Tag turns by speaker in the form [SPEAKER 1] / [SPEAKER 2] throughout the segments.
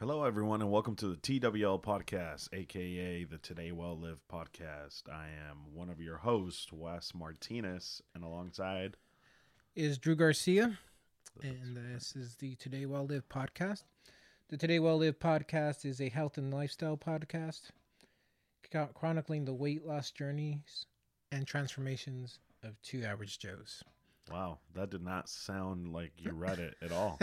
[SPEAKER 1] Hello, everyone, and welcome to the TWL podcast, aka the Today Well Lived podcast. I am one of your hosts, Wes Martinez, and alongside
[SPEAKER 2] is Drew Garcia, and this is the Today Well Lived podcast. The Today Well Lived podcast is a health and lifestyle podcast chronicling the weight loss journeys and transformations of two average Joes.
[SPEAKER 1] Wow, that did not sound like you read it at all.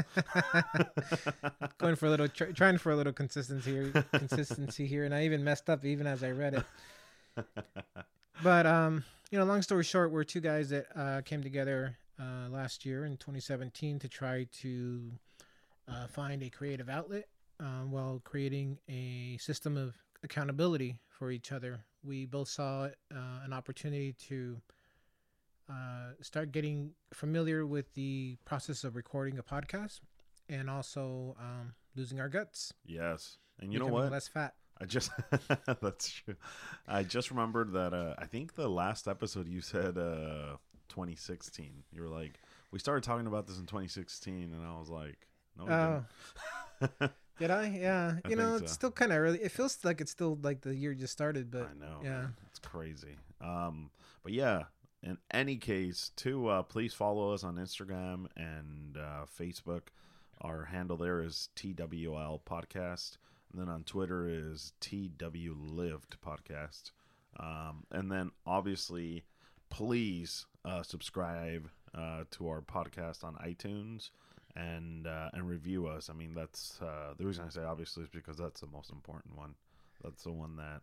[SPEAKER 2] Going for a little, tr- trying for a little consistency here, consistency here, and I even messed up even as I read it. But um, you know, long story short, we're two guys that uh, came together uh, last year in 2017 to try to uh, find a creative outlet um, while creating a system of accountability for each other. We both saw uh, an opportunity to uh, start getting familiar with the process of recording a podcast and also um, losing our guts.
[SPEAKER 1] Yes. And you know what?
[SPEAKER 2] Less fat.
[SPEAKER 1] I just that's true. I just remembered that uh, I think the last episode you said uh, 2016. You were like, we started talking about this in 2016, and I was like, no.
[SPEAKER 2] Oh. Did I? Yeah. I you know, it's still kind of early. It feels like it's still like the year just started, but
[SPEAKER 1] I know.
[SPEAKER 2] Yeah,
[SPEAKER 1] it's crazy. Um, but yeah. In any case, to uh, please follow us on Instagram and uh, Facebook. Our handle there is TWL Podcast, and then on Twitter is TW Lived Podcast. Um, and then obviously, please uh, subscribe uh, to our podcast on iTunes and uh, and review us. I mean, that's uh, the reason I say obviously is because that's the most important one. That's the one that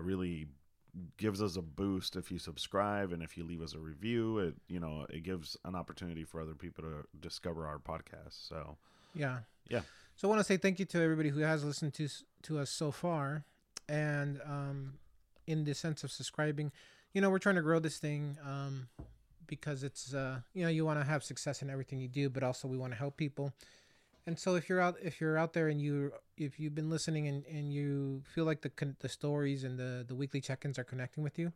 [SPEAKER 1] really gives us a boost if you subscribe and if you leave us a review. It you know it gives an opportunity for other people to discover our podcast. So
[SPEAKER 2] yeah,
[SPEAKER 1] yeah.
[SPEAKER 2] So I want to say thank you to everybody who has listened to to us so far, and um, in the sense of subscribing, you know, we're trying to grow this thing. Um, because it's uh, you know you want to have success in everything you do, but also we want to help people. And so if you're out if you're out there and you if you've been listening and, and you feel like the the stories and the the weekly check-ins are connecting with you,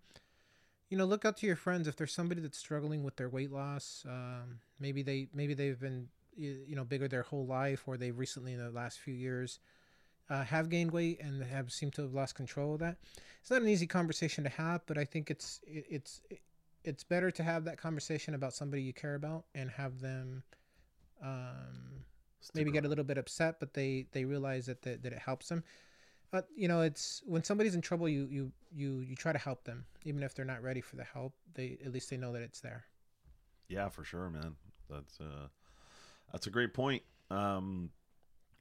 [SPEAKER 2] you know look out to your friends if there's somebody that's struggling with their weight loss. Um, maybe they maybe they've been you know bigger their whole life or they've recently in the last few years uh, have gained weight and have seemed to have lost control of that. It's not an easy conversation to have, but I think it's it, it's it's better to have that conversation about somebody you care about and have them um, maybe get a little bit upset, but they they realize that that, that it helps them. But you know, it's when somebody's in trouble, you you you you try to help them, even if they're not ready for the help. They at least they know that it's there.
[SPEAKER 1] Yeah, for sure, man. That's uh, that's a great point. Um,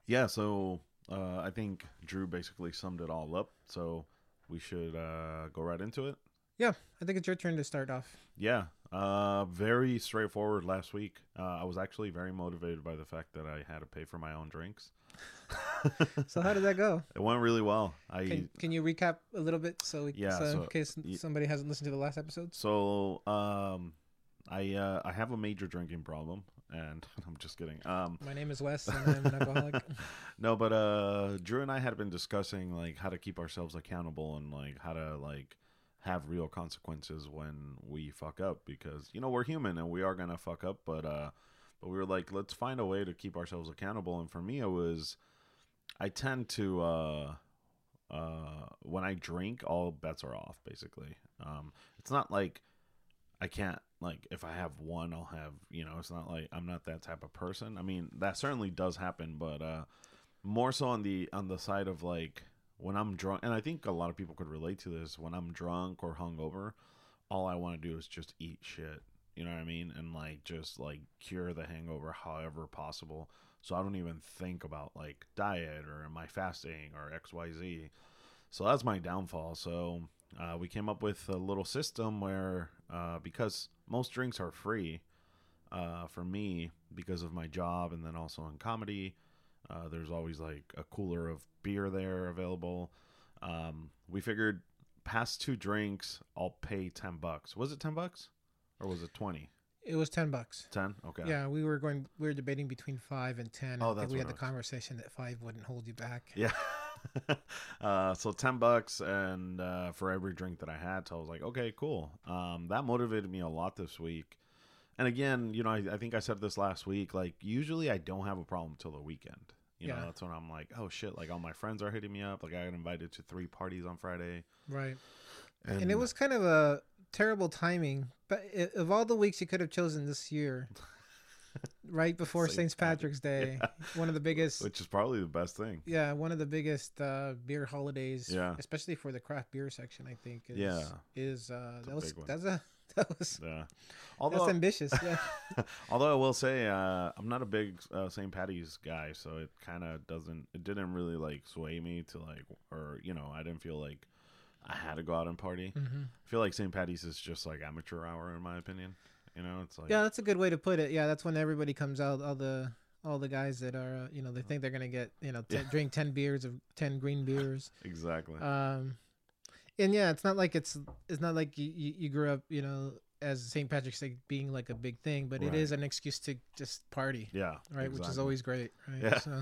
[SPEAKER 1] yeah, so uh, I think Drew basically summed it all up. So we should uh, go right into it.
[SPEAKER 2] Yeah, I think it's your turn to start off.
[SPEAKER 1] Yeah, uh, very straightforward last week. Uh, I was actually very motivated by the fact that I had to pay for my own drinks.
[SPEAKER 2] so how did that go?
[SPEAKER 1] It went really well.
[SPEAKER 2] I can, can you recap a little bit so, we, yeah, so, so in case y- somebody hasn't listened to the last episode?
[SPEAKER 1] So um, I uh, I have a major drinking problem, and I'm just kidding. Um,
[SPEAKER 2] my name is Wes, and I'm an alcoholic.
[SPEAKER 1] no, but uh, Drew and I had been discussing like how to keep ourselves accountable and like how to like have real consequences when we fuck up because you know we're human and we are gonna fuck up but uh but we were like let's find a way to keep ourselves accountable. And for me it was i tend to uh uh when i drink all bets are off basically. Um it's not like i can't like if i have one i'll have you know it's not like i'm not that type of person. I mean that certainly does happen but uh more so on the on the side of like when I'm drunk, and I think a lot of people could relate to this. When I'm drunk or hungover, all I want to do is just eat shit. You know what I mean? And like just like cure the hangover however possible. So I don't even think about like diet or I fasting or X Y Z. So that's my downfall. So uh, we came up with a little system where uh, because most drinks are free uh, for me because of my job and then also in comedy uh, there's always like a cooler of beer there available. Um, we figured past two drinks, I'll pay ten bucks. Was it ten bucks, or was it twenty?
[SPEAKER 2] It was ten bucks.
[SPEAKER 1] Ten, okay.
[SPEAKER 2] Yeah, we were going. We were debating between five and ten.
[SPEAKER 1] Oh, that's
[SPEAKER 2] we
[SPEAKER 1] had
[SPEAKER 2] the conversation that five wouldn't hold you back.
[SPEAKER 1] Yeah. uh, so ten bucks, and uh, for every drink that I had, so I was like, okay, cool. Um, that motivated me a lot this week. And again, you know, I, I think I said this last week. Like, usually I don't have a problem till the weekend. You know,
[SPEAKER 2] Yeah.
[SPEAKER 1] that's when I'm like, oh shit, like all my friends are hitting me up. Like I got invited to three parties on Friday.
[SPEAKER 2] Right. And, it was kind of a terrible timing. But of all the weeks you could have chosen this year, right before St. Patrick's Day, one of the biggest,
[SPEAKER 1] which is probably the best thing.
[SPEAKER 2] yeah, one of the biggest uh, beer holidays,
[SPEAKER 1] Yeah.
[SPEAKER 2] especially for the craft beer section. I think. Is,
[SPEAKER 1] Yeah.
[SPEAKER 2] is uh, that was that's a that was
[SPEAKER 1] Yeah.
[SPEAKER 2] that's ambitious. Yeah.
[SPEAKER 1] although I will say uh, I'm not a big uh, St. Patty's guy, so it kind of doesn't it didn't really like sway me to like or you know I didn't feel like I had to go out and party.
[SPEAKER 2] hmm
[SPEAKER 1] I feel like St. Patty's is just like amateur hour in my opinion. You know, it's like
[SPEAKER 2] Yeah, that's a good way to put it. Yeah, that's when everybody comes out. All the all the guys that are, uh, you know, they think they're gonna get, you know, t-
[SPEAKER 1] Yeah.
[SPEAKER 2] drink ten beers of ten green beers.
[SPEAKER 1] exactly.
[SPEAKER 2] Um, and yeah, it's not like it's it's not like you, you, grew up, you know, as St. Patrick's Day being like a big thing, but it
[SPEAKER 1] Right.
[SPEAKER 2] is an excuse to just party,
[SPEAKER 1] yeah,
[SPEAKER 2] right? Which is always great, right?
[SPEAKER 1] Yeah.
[SPEAKER 2] So,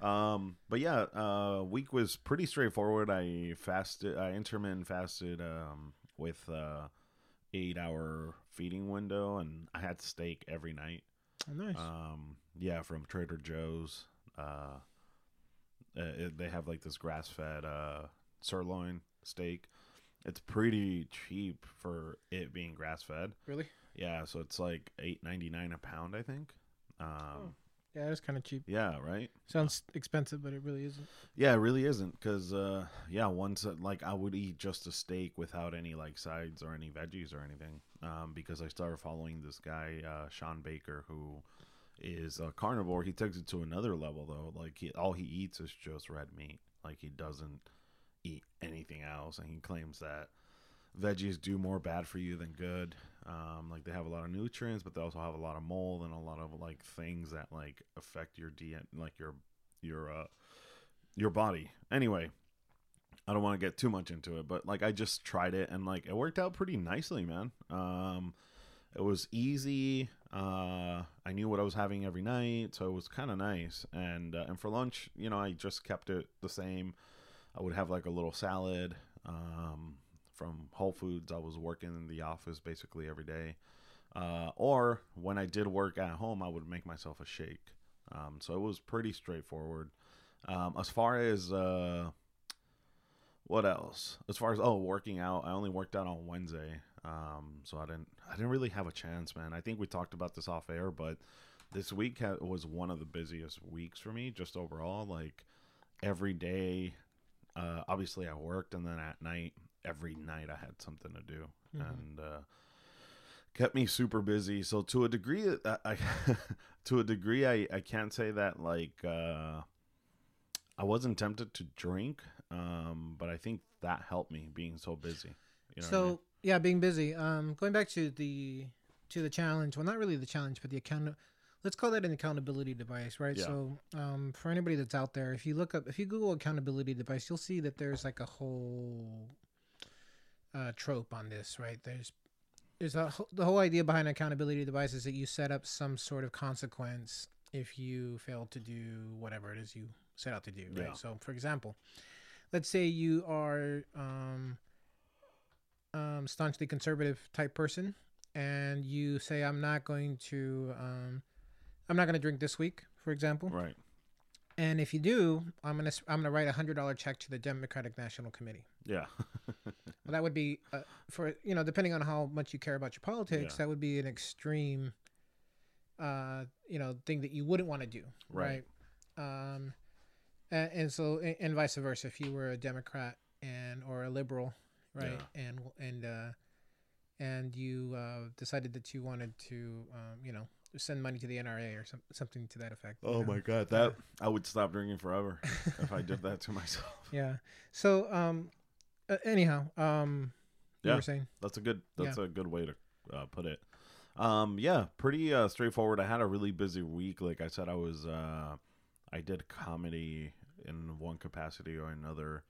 [SPEAKER 1] Um, but yeah, uh, week was pretty straightforward. I fasted, I intermittent fasted, um, with uh, eight hour feeding window, and I had steak every night.
[SPEAKER 2] oh, nice.
[SPEAKER 1] Um, yeah, from Trader Joe's. Uh, uh, it, they have like this grass fed uh sirloin steak. It's pretty cheap for it being grass fed.
[SPEAKER 2] really?
[SPEAKER 1] Yeah, so it's like eight ninety nine a pound, I think. Um,
[SPEAKER 2] Oh. Yeah, it's kind of cheap.
[SPEAKER 1] yeah, right.
[SPEAKER 2] Sounds expensive, but it really isn't.
[SPEAKER 1] Yeah, it really isn't because uh, yeah, once uh, like I would eat just a steak without any like sides or any veggies or anything. Um, because I started following this guy uh, Shawn Baker who is a carnivore. He takes it to another level though. Like he, all he eats is just red meat. Like he doesn't eat anything else, and he claims that veggies do more bad for you than good. Um, like they have a lot of nutrients, but they also have a lot of mold and a lot of like things that like affect your DNA, like your your uh your body. Anyway, I don't want to get too much into it, but like I just tried it and like it worked out pretty nicely, man. Um, it was easy. Uh, I knew what I was having every night, so it was kind of nice. And uh, and for lunch, you know, I just kept it the same. I would have like a little salad um, from Whole Foods. I was working in the office basically every day. Uh, or when I did work at home, I would make myself a shake. Um, so it was pretty straightforward. Um, as far as uh, what else? As far as oh, working out, I only worked out on Wednesday. Um, so I didn't I didn't really have a chance, man. I think we talked about this off air, but this week ha- was one of the busiest weeks for me, just overall. Like every day, uh, obviously I worked, and then at night, every night I had something to do,
[SPEAKER 2] Mhm.
[SPEAKER 1] and uh, kept me super busy. So to a degree, I, I to a degree, I I can't say that like uh, I wasn't tempted to drink, um, but I think that helped me being so busy. You know what I
[SPEAKER 2] so
[SPEAKER 1] mean?
[SPEAKER 2] yeah, being busy. Um, going back to the to the challenge. Well, not really the challenge, but the account. Let's call that an accountability device, right?
[SPEAKER 1] Yeah.
[SPEAKER 2] So, um, for anybody that's out there, if you look up, if you Google accountability device, you'll see that there's like a whole uh, trope on this, right? There's there's a the whole idea behind accountability device is that you set up some sort of consequence if you fail to do whatever it is you set out to do, right?
[SPEAKER 1] Yeah.
[SPEAKER 2] So, for example, let's say you are um, um, staunchly conservative type person, and you say, "I'm not going to, um, I'm not going to drink this week," for example.
[SPEAKER 1] right?
[SPEAKER 2] And if you do, I'm gonna I'm gonna write a hundred dollar check to the Democratic National Committee.
[SPEAKER 1] Yeah,
[SPEAKER 2] Well, that would be uh, for you know, depending on how much you care about your politics,
[SPEAKER 1] Yeah.
[SPEAKER 2] that would be an extreme, uh, you know, thing that you wouldn't want to do,
[SPEAKER 1] Right.
[SPEAKER 2] right? Um, and, and so and, and vice versa. If you were a Democrat and or a liberal, right, and and uh, and you uh, decided that you wanted to, um, you know, send money to the NRA or some, something to that effect.
[SPEAKER 1] Oh
[SPEAKER 2] know?
[SPEAKER 1] my god, that I would stop drinking forever if I did that to myself.
[SPEAKER 2] Yeah. So, um, uh, anyhow, um, you
[SPEAKER 1] Yeah.
[SPEAKER 2] were saying,
[SPEAKER 1] That's a good. That's a good way to uh, put it. Um, yeah, pretty uh, straightforward. I had a really busy week. Like I said, I was. Uh, I did comedy in one capacity or another,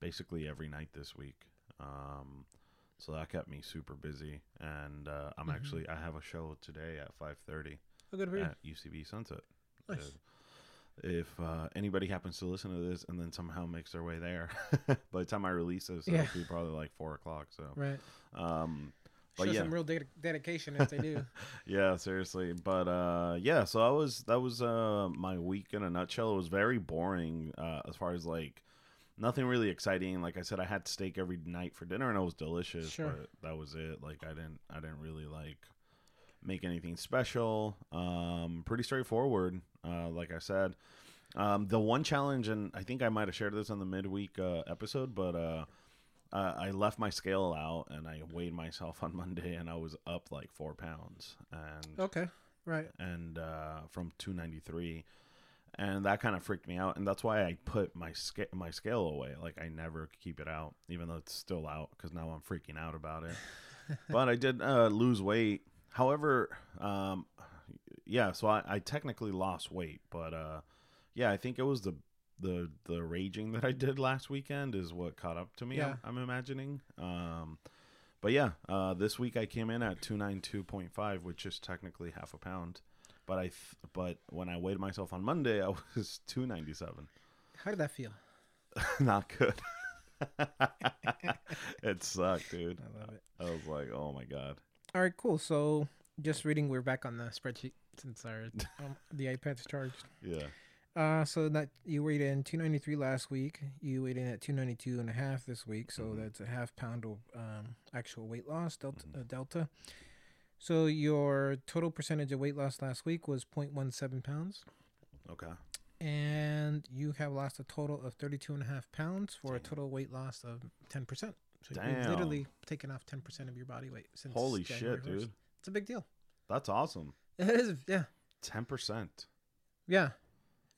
[SPEAKER 1] basically every night this week. Um, so that kept me super busy. And uh, I'm
[SPEAKER 2] Mhm.
[SPEAKER 1] actually. I have a show today at 5:30
[SPEAKER 2] oh, good for you.
[SPEAKER 1] at UCB Sunset.
[SPEAKER 2] Nice.
[SPEAKER 1] Uh, if uh, anybody happens to listen to this and then somehow makes their way there, by the time I release this,
[SPEAKER 2] Yeah.
[SPEAKER 1] it'll be probably like four o'clock. So,
[SPEAKER 2] Right.
[SPEAKER 1] um, But
[SPEAKER 2] Show
[SPEAKER 1] yeah.
[SPEAKER 2] some real ded- dedication if they do.
[SPEAKER 1] yeah, seriously. But uh yeah, so I was that was uh my week in a nutshell. It was very boring uh as far as like nothing really exciting. Like I said, I had steak every night for dinner and it was delicious,
[SPEAKER 2] Sure.
[SPEAKER 1] but that was it. Like I didn't I didn't really like make anything special. Um pretty straightforward, uh like I said. Um the one challenge and I think I might have shared this on the midweek uh episode, but uh uh, I left my scale out and I weighed myself on Monday and I was up like four pounds and
[SPEAKER 2] okay, right.
[SPEAKER 1] and uh, from 293 and that kind of freaked me out and that's why I put my scale my scale away like I never keep it out even though it's still out because now I'm freaking out about it but I did uh, lose weight however um, yeah so I, I technically lost weight but uh, yeah I think it was the the the raging that I did last weekend is what caught up to me.
[SPEAKER 2] Yeah.
[SPEAKER 1] I'm, I'm imagining. Um, but yeah, uh, this week I came in at two nine two point five, which is technically half a pound. But I th- but when I weighed myself on Monday, I was two ninety seven.
[SPEAKER 2] How did that feel?
[SPEAKER 1] Not good. it sucked, dude.
[SPEAKER 2] I love it.
[SPEAKER 1] I was like, oh my god.
[SPEAKER 2] All right, cool. So just reading, we're back on the spreadsheet since our um, the iPad's charged.
[SPEAKER 1] Yeah.
[SPEAKER 2] Uh, so that you weighed in 293 last week. You weighed in at 292 and a half this week. So
[SPEAKER 1] Mhm.
[SPEAKER 2] that's a half pound of um, actual weight loss delta.
[SPEAKER 1] Mhm.
[SPEAKER 2] Uh, delta. So your total percentage of weight loss last week was 0.17 pounds,
[SPEAKER 1] Okay.
[SPEAKER 2] and you have lost a total of 32 and a half pounds for a total weight loss of 10 percent. So
[SPEAKER 1] Damn.
[SPEAKER 2] you've literally taken off 10 percent of your body weight since.
[SPEAKER 1] Holy
[SPEAKER 2] January
[SPEAKER 1] shit,
[SPEAKER 2] 1st.
[SPEAKER 1] dude.
[SPEAKER 2] It's a big deal.
[SPEAKER 1] That's awesome.
[SPEAKER 2] It is. Yeah.
[SPEAKER 1] Ten percent.
[SPEAKER 2] Yeah.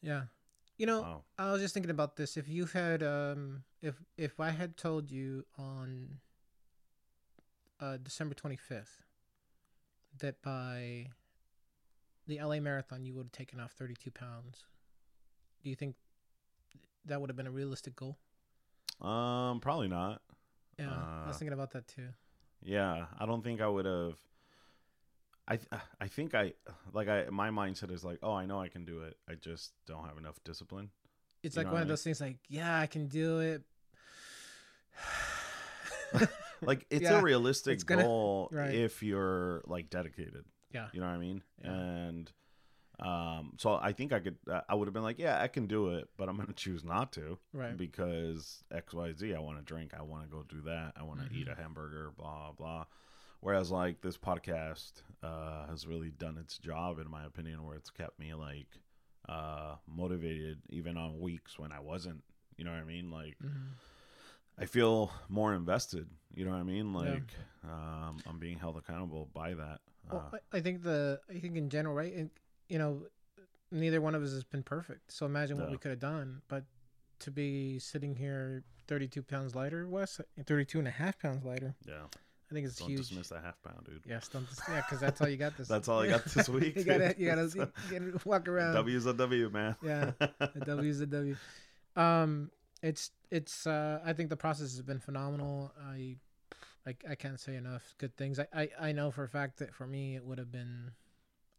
[SPEAKER 2] Yeah. You know,
[SPEAKER 1] Wow.
[SPEAKER 2] I was just thinking about this. If you had, um, if if I had told you on uh, December twenty fifth that by the LA Marathon you would have taken off thirty two pounds, do you think that would have been a realistic goal?
[SPEAKER 1] Um, probably not.
[SPEAKER 2] Yeah, I was
[SPEAKER 1] Uh,
[SPEAKER 2] thinking about that too.
[SPEAKER 1] Yeah, I don't think I would have. I I think I like I my mindset is like, oh, I know I can do it. I just don't have enough discipline.
[SPEAKER 2] It's
[SPEAKER 1] you
[SPEAKER 2] like one
[SPEAKER 1] I
[SPEAKER 2] of
[SPEAKER 1] mean?
[SPEAKER 2] those things. Like, yeah, I can do it.
[SPEAKER 1] Like it's
[SPEAKER 2] Yeah,
[SPEAKER 1] a realistic
[SPEAKER 2] it's gonna-
[SPEAKER 1] goal
[SPEAKER 2] right.
[SPEAKER 1] if you're like dedicated.
[SPEAKER 2] Yeah.
[SPEAKER 1] You know what I mean?
[SPEAKER 2] Yeah.
[SPEAKER 1] And um, so I think I could. Uh, I would have been like, yeah, I can do it, but I'm gonna choose not to
[SPEAKER 2] right.
[SPEAKER 1] because X Y Z. I want to drink. I want to go do that. I want to eat
[SPEAKER 2] Mm-hmm.
[SPEAKER 1] a hamburger. Blah blah. Whereas like this podcast uh, has really done its job in my opinion, where it's kept me like uh, motivated even on weeks when I wasn't. You know what I mean? Like
[SPEAKER 2] Mhm.
[SPEAKER 1] I feel more invested. You know what I mean?
[SPEAKER 2] Yeah.
[SPEAKER 1] Like um, I'm being held accountable by that.
[SPEAKER 2] Well,
[SPEAKER 1] Uh,
[SPEAKER 2] I, think the I think in general, right? And you know, neither one of us has been perfect. So imagine what
[SPEAKER 1] No.
[SPEAKER 2] we could have done. But to be sitting here 32 pounds lighter, Wes, 32 and a half pounds lighter,
[SPEAKER 1] yeah.
[SPEAKER 2] I think it's
[SPEAKER 1] Don't
[SPEAKER 2] huge.
[SPEAKER 1] dismiss that half pound, dude.
[SPEAKER 2] Yes, don't dis- yeah, because that's all you got this.
[SPEAKER 1] That's all I got this week.
[SPEAKER 2] you gotta, you gotta, you gotta walk around.
[SPEAKER 1] W's a W, man.
[SPEAKER 2] Yeah. W is a W. Um, it's it's. Uh, I think the process has been phenomenal. I, I, I can't say enough good things. I, I, I know for a fact that for me it would have been,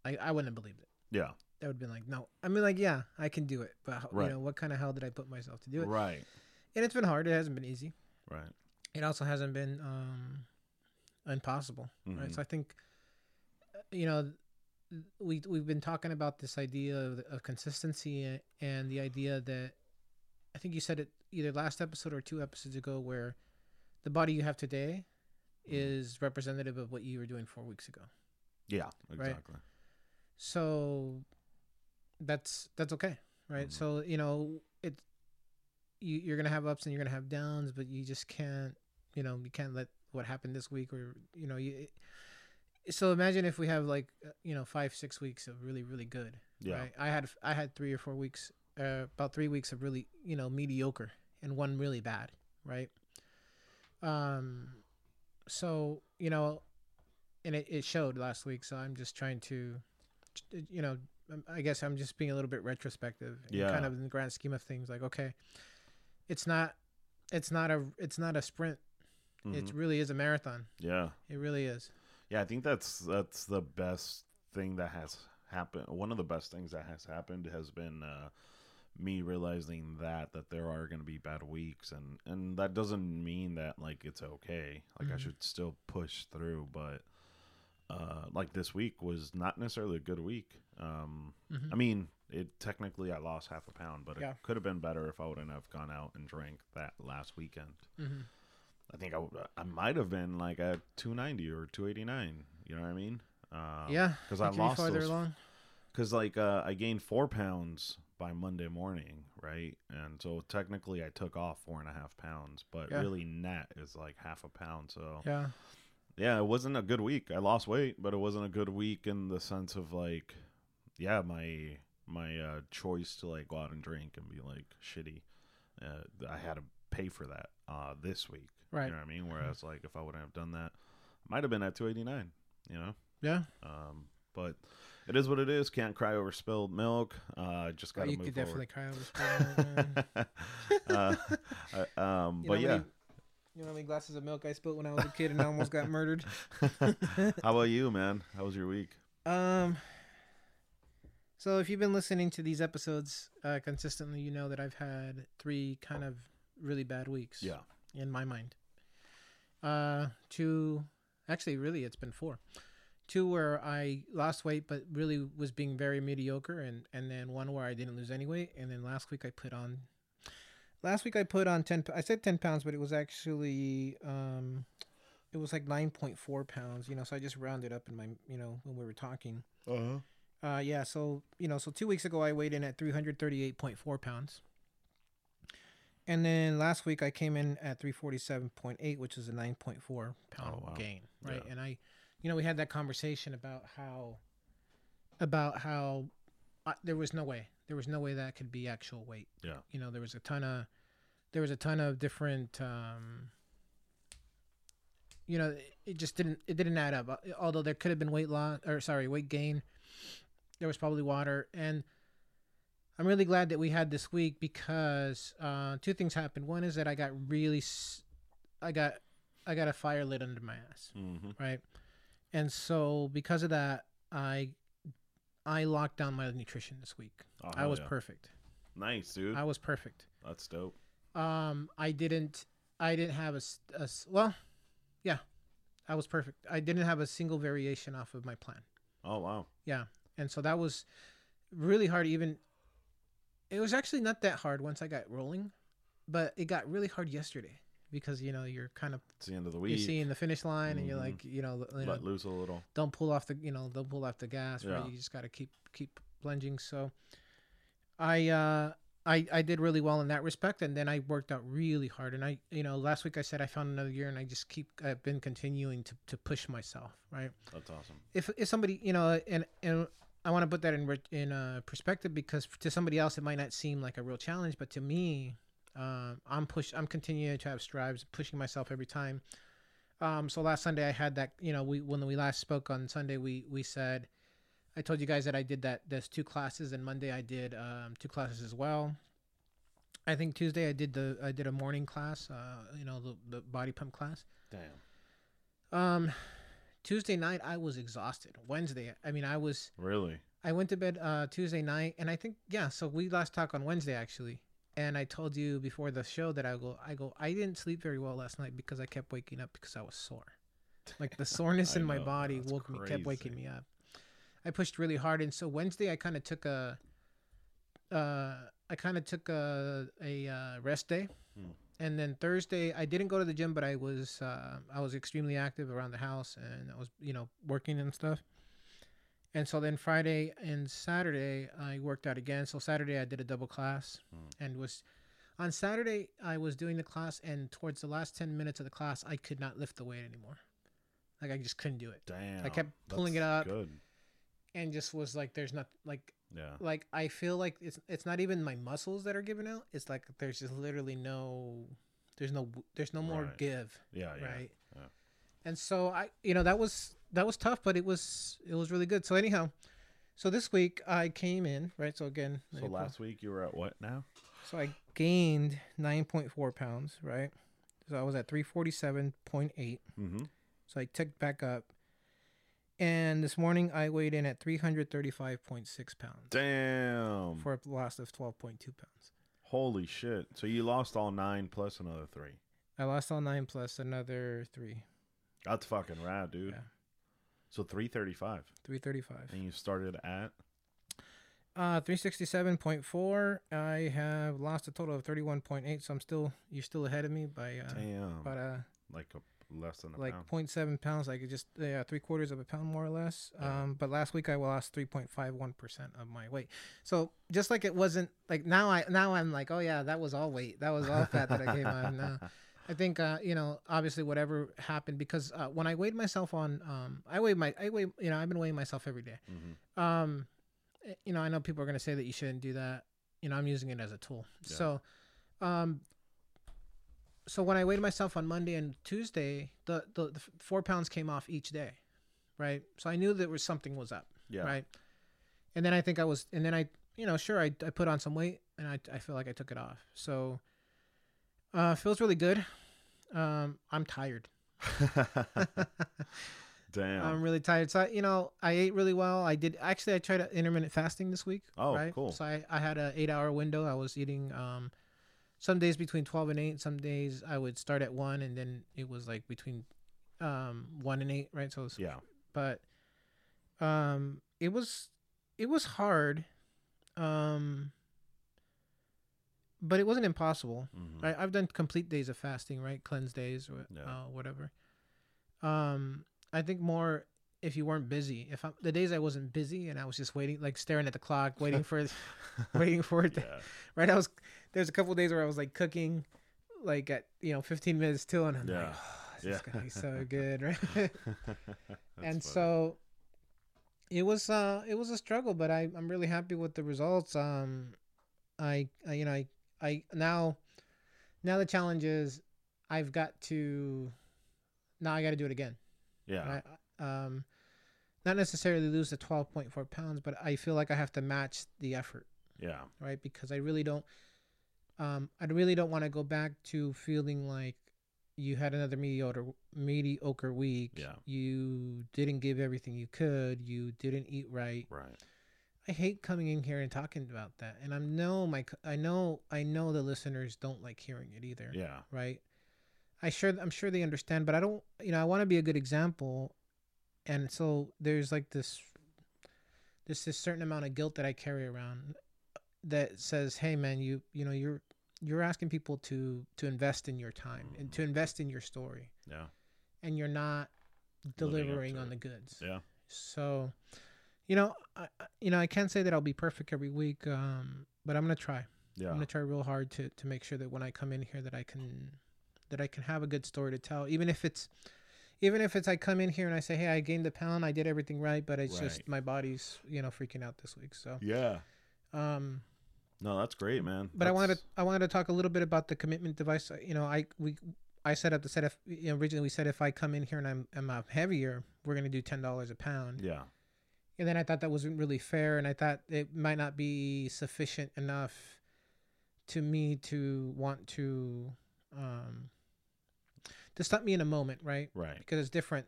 [SPEAKER 2] I, I wouldn't have believed it.
[SPEAKER 1] yeah.
[SPEAKER 2] That would have been like, no. I mean, like, yeah, I can do it, but how,
[SPEAKER 1] Right.
[SPEAKER 2] you know, what kind of hell did I put myself to do it?
[SPEAKER 1] Right.
[SPEAKER 2] And it's been hard. It hasn't been easy.
[SPEAKER 1] Right.
[SPEAKER 2] It also hasn't been um, impossible. Right.
[SPEAKER 1] Mhm.
[SPEAKER 2] So I think, you know, we we've been talking about this idea of, of consistency and the idea that I think you said it either last episode or two episodes ago, where the body you have today
[SPEAKER 1] Mhm.
[SPEAKER 2] is representative of what you were doing four weeks ago.
[SPEAKER 1] Yeah. Exactly.
[SPEAKER 2] So that's that's okay, right?
[SPEAKER 1] Mhm.
[SPEAKER 2] So you know it. You, you're gonna have ups and you're gonna have downs, but you just can't, you know, you can't let what happened this week or you know you. So imagine if we have like uh, you know five six weeks of really really good.
[SPEAKER 1] Yeah.
[SPEAKER 2] Right? I had I had three or four weeks, uh, about three weeks of really you know mediocre and one really bad, right? Um, so you know, and it, it showed last week. So I'm just trying to, you know, um, I guess I'm just being a little bit retrospective.
[SPEAKER 1] Yeah.
[SPEAKER 2] Kind of in the grand scheme of things, like okay, it's not, it's not a, it's not a sprint. It
[SPEAKER 1] Mhm.
[SPEAKER 2] really is a marathon.
[SPEAKER 1] Yeah.
[SPEAKER 2] It really is.
[SPEAKER 1] Yeah. I think that's that's the best thing that has happened. One of the best things that has happened has been uh, me realizing that that there are going to be bad weeks and and that doesn't mean that like it's okay like i
[SPEAKER 2] Mhm.
[SPEAKER 1] should still push through but uh like this week was not necessarily a good week um
[SPEAKER 2] Mhm.
[SPEAKER 1] i mean it technically i lost half a pound but
[SPEAKER 2] Yeah.
[SPEAKER 1] it could have been better if i wouldn't have gone out and drank that last weekend
[SPEAKER 2] Mhm.
[SPEAKER 1] i think i, would- I might have been like at 290 or 289 you know what i mean um,
[SPEAKER 2] yeah,
[SPEAKER 1] because i lost those because like uh, I gained four pounds by Monday morning, right? And so technically I took off four and a half pounds, but
[SPEAKER 2] Yeah.
[SPEAKER 1] really net is like half a pound. So
[SPEAKER 2] Yeah,
[SPEAKER 1] yeah, it wasn't a good week. I lost weight, but it wasn't a good week in the sense of like, yeah, my my uh, choice to like go out and drink and be like shitty. Uh, I had to pay for that uh, this week.
[SPEAKER 2] right.
[SPEAKER 1] You know what I mean? Whereas like if I wouldn't have done that, might have been at two eighty nine. You know.
[SPEAKER 2] Yeah,
[SPEAKER 1] Um, but it is what it is. Can't cry over spilled milk. Uh, just
[SPEAKER 2] Oh,
[SPEAKER 1] gotta
[SPEAKER 2] you
[SPEAKER 1] move
[SPEAKER 2] could
[SPEAKER 1] forward.
[SPEAKER 2] definitely cry over spilling milk,
[SPEAKER 1] uh, um, but yeah.
[SPEAKER 2] many- you know how many glasses of milk I spilled when I was a kid and I almost got murdered?
[SPEAKER 1] How about you, man? How was your week?
[SPEAKER 2] Um. So if you've been listening to these episodes uh, consistently, you know that I've had three kind of really bad weeks.
[SPEAKER 1] Yeah.
[SPEAKER 2] In my mind. Uh, two. Actually, really, it's been four. Two where I lost weight, but really was being very mediocre, and and then one where I didn't lose any weight, and then last week I put on. Last week I put on ten. I said ten pounds, but it was actually um, it was like nine point four pounds. You know, so I just rounded up in my you know when we were talking.
[SPEAKER 1] Uh-huh.
[SPEAKER 2] Uh, yeah, so you know, so two weeks ago I weighed in at three hundred thirty-eight point four pounds, and then last week I came in at three forty-seven point eight, which is a nine point four pound
[SPEAKER 1] Oh, wow.
[SPEAKER 2] gain, right?
[SPEAKER 1] Yeah.
[SPEAKER 2] And I, you know, we had that conversation about how, about how uh, there was no way, there was no way that could be actual weight.
[SPEAKER 1] Yeah.
[SPEAKER 2] You know, there was a ton of, there was a ton of different. um you know, it- just didn't it didn't add up. Uh, Although there could have been weight loss or sorry, weight gain there was probably water and i'm really glad that we had this week because uh, two things happened one is that i got really s- i got i got a fire lit under my ass
[SPEAKER 1] Mm-hmm.
[SPEAKER 2] right and so because of that i i locked down my nutrition this week
[SPEAKER 1] Oh,
[SPEAKER 2] i was
[SPEAKER 1] yeah.
[SPEAKER 2] perfect
[SPEAKER 1] nice, dude.
[SPEAKER 2] i was perfect
[SPEAKER 1] That's dope.
[SPEAKER 2] um i didn't i didn't have a, a well yeah i was perfect i didn't have a single variation off of my plan
[SPEAKER 1] Oh wow.
[SPEAKER 2] Yeah. And so that was really hard even it was actually not that hard once I got rolling, but it got really hard yesterday because you know you're kind of
[SPEAKER 1] It's the end of the week.
[SPEAKER 2] you're seeing the finish line and you're
[SPEAKER 1] Mhm.
[SPEAKER 2] like, you know, you know
[SPEAKER 1] Let loose a little.
[SPEAKER 2] don't pull off the, you know, don't pull off the gas, right? You just got to keep keep plunging. So I uh I, I did really well in that respect and then I worked out really hard and I you know last week I said I found another year and I just keep I've been continuing to, to push myself right
[SPEAKER 1] That's awesome.
[SPEAKER 2] if if somebody you know and and I want to put that in in uh, perspective because to somebody else it might not seem like a real challenge, but to me, um, I'm push I'm continuing to have strives, pushing myself every time. Um, so last Sunday I had that you know we when we last spoke on Sunday we we said I told you guys that I did that there's two classes and Monday I did um, two classes as well. I think Tuesday I did the I did a morning class, uh, you know the, the body pump class.
[SPEAKER 1] Damn.
[SPEAKER 2] Um, Tuesday night I was exhausted. Wednesday, I mean, I was
[SPEAKER 1] Really?
[SPEAKER 2] I went to bed uh Tuesday night, and I think yeah. So we last talked on Wednesday actually, and I told you before the show that I go I go I didn't sleep very well last night because I kept waking up because I was sore. Like the soreness in my
[SPEAKER 1] know,
[SPEAKER 2] body woke me kept waking me up. I pushed really hard, and so Wednesday I kind of took a uh I kind of took a a uh, rest day.
[SPEAKER 1] Hmm.
[SPEAKER 2] And then Thursday, I didn't go to the gym, but I was uh, I was extremely active around the house, and I was you know working and stuff. And so then Friday and Saturday I worked out again. So Saturday I did a double class,
[SPEAKER 1] Hmm.
[SPEAKER 2] and was on Saturday I was doing the class, and towards the last ten minutes of the class I could not lift the weight anymore. Like I just couldn't do it,
[SPEAKER 1] Damn.
[SPEAKER 2] I kept pulling it up.
[SPEAKER 1] Good.
[SPEAKER 2] and just was like, "There's not like
[SPEAKER 1] Yeah.
[SPEAKER 2] like I feel like it's it's not even my muscles that are giving out. It's like there's just literally no there's no there's no more
[SPEAKER 1] Right.
[SPEAKER 2] give,
[SPEAKER 1] Yeah. Yeah.
[SPEAKER 2] right?
[SPEAKER 1] yeah.
[SPEAKER 2] And so I you know that was that was tough, but it was it was really good. So anyhow, so this week I came in right. So again,
[SPEAKER 1] So
[SPEAKER 2] pull-
[SPEAKER 1] last week you were at what now?
[SPEAKER 2] so I gained nine point four pounds, right? So I was at three forty seven point eight.
[SPEAKER 1] Mm-hmm.
[SPEAKER 2] So I ticked back up. And this morning I weighed in at 335.6 pounds
[SPEAKER 1] Damn.
[SPEAKER 2] for a loss of 12.2 pounds.
[SPEAKER 1] Holy shit. So you lost all nine plus another three.
[SPEAKER 2] I lost all nine plus another three.
[SPEAKER 1] That's fucking rad, dude.
[SPEAKER 2] Yeah.
[SPEAKER 1] So 335.
[SPEAKER 2] 335.
[SPEAKER 1] And you started at
[SPEAKER 2] Uh, 367.4. I have lost a total of 31.8, so I'm still, you're still ahead of me by, uh,
[SPEAKER 1] damn.
[SPEAKER 2] about, uh,
[SPEAKER 1] like a less than a
[SPEAKER 2] like
[SPEAKER 1] pound.
[SPEAKER 2] 0.7 pounds, like just, yeah, three quarters of a pound more or less.
[SPEAKER 1] Yeah.
[SPEAKER 2] Um, but last week I lost 3.51% of my weight. So just like it wasn't, like now I, now I'm like, oh yeah, that was all weight. That was all fat that I came on. No. I think uh, you know, obviously, whatever happened because uh, when I weighed myself on, um, I weigh my, I weigh, you know, I've been weighing myself every day.
[SPEAKER 1] Mhm.
[SPEAKER 2] Um, eh, you know, I know people are gonna say that you shouldn't do that. You know, I'm using it as a tool.
[SPEAKER 1] Yeah.
[SPEAKER 2] So, um, so when I weighed myself on Monday and Tuesday, the, the the four pounds came off each day, right? So I knew there was something was up,
[SPEAKER 1] Yeah.
[SPEAKER 2] right? And then I think I was, and then I, you know, sure, I, I put on some weight, and I I feel like I took it off. So, uh, feels really good. Um, I'm tired.
[SPEAKER 1] Damn.
[SPEAKER 2] I'm really tired. So I, you know, I ate really well. I did actually. I tried intermittent fasting this week.
[SPEAKER 1] Oh,
[SPEAKER 2] right?
[SPEAKER 1] cool.
[SPEAKER 2] So I, I had an eight hour window. I was eating um, some days between twelve and eight. Some days I would start at one, and then it was like between um one and eight. Right. So, was,
[SPEAKER 1] yeah.
[SPEAKER 2] but um, it was it was hard. Um, but it wasn't impossible.
[SPEAKER 1] Mhm.
[SPEAKER 2] I, I've done complete days of fasting, right? Cleanse days or
[SPEAKER 1] Yeah.
[SPEAKER 2] uh, whatever. Um, I think more if you weren't busy. If I'm, the days I wasn't busy and I was just waiting, like staring at the clock, waiting for, waiting for it. To,
[SPEAKER 1] Yeah.
[SPEAKER 2] Right? I was. There's a couple days where I was like cooking, like at you know 15 minutes till, and I'm
[SPEAKER 1] Yeah.
[SPEAKER 2] like, oh, this is
[SPEAKER 1] Yeah.
[SPEAKER 2] gonna be so good, right? And
[SPEAKER 1] funny.
[SPEAKER 2] so it was uh it was a struggle but i i'm really happy with the results um i, I you know i i now now the challenge is i've got to now i got to do it again
[SPEAKER 1] yeah.
[SPEAKER 2] I, um not necessarily lose the 12.4 pounds but i feel like i have to match the effort
[SPEAKER 1] Yeah.
[SPEAKER 2] right because i really don't um i really don't want to go back to feeling like you had another mediocre mediocre week
[SPEAKER 1] Yeah.
[SPEAKER 2] you didn't give everything you could you didn't eat right
[SPEAKER 1] Right.
[SPEAKER 2] I hate coming in here and talking about that and i know my i know i know the listeners don't like hearing it either
[SPEAKER 1] Yeah.
[SPEAKER 2] right i sure i'm sure they understand but i don't you know i want to be a good example and so there's like this there's this certain amount of guilt that i carry around that says hey man you you know you're you're asking people to to invest in your time and to invest in your story
[SPEAKER 1] Yeah.
[SPEAKER 2] and you're not delivering on
[SPEAKER 1] it.
[SPEAKER 2] the goods
[SPEAKER 1] Yeah.
[SPEAKER 2] so you know I, you know i can't say that i'll be perfect every week um but i'm gonna try
[SPEAKER 1] Yeah.
[SPEAKER 2] I'm gonna try real hard to to make sure that when I come in here that I can that I can have a good story to tell, even if it's even if it's I come in here and I say, hey, I gained a pound, I did everything right, but it's just my body's you know freaking out this week. So,
[SPEAKER 1] Yeah.
[SPEAKER 2] um,
[SPEAKER 1] No, that's great, man.
[SPEAKER 2] but I wanted to I wanted to talk a little bit about the commitment device. You know, I we I set up the set if you know, originally we said if I come in here and I'm I'm heavier, we're gonna do ten dollars a pound.
[SPEAKER 1] Yeah.
[SPEAKER 2] And then I thought that wasn't really fair, and I thought it might not be sufficient enough to me to want to um to stop me in a moment, right?
[SPEAKER 1] Right.
[SPEAKER 2] Because it's different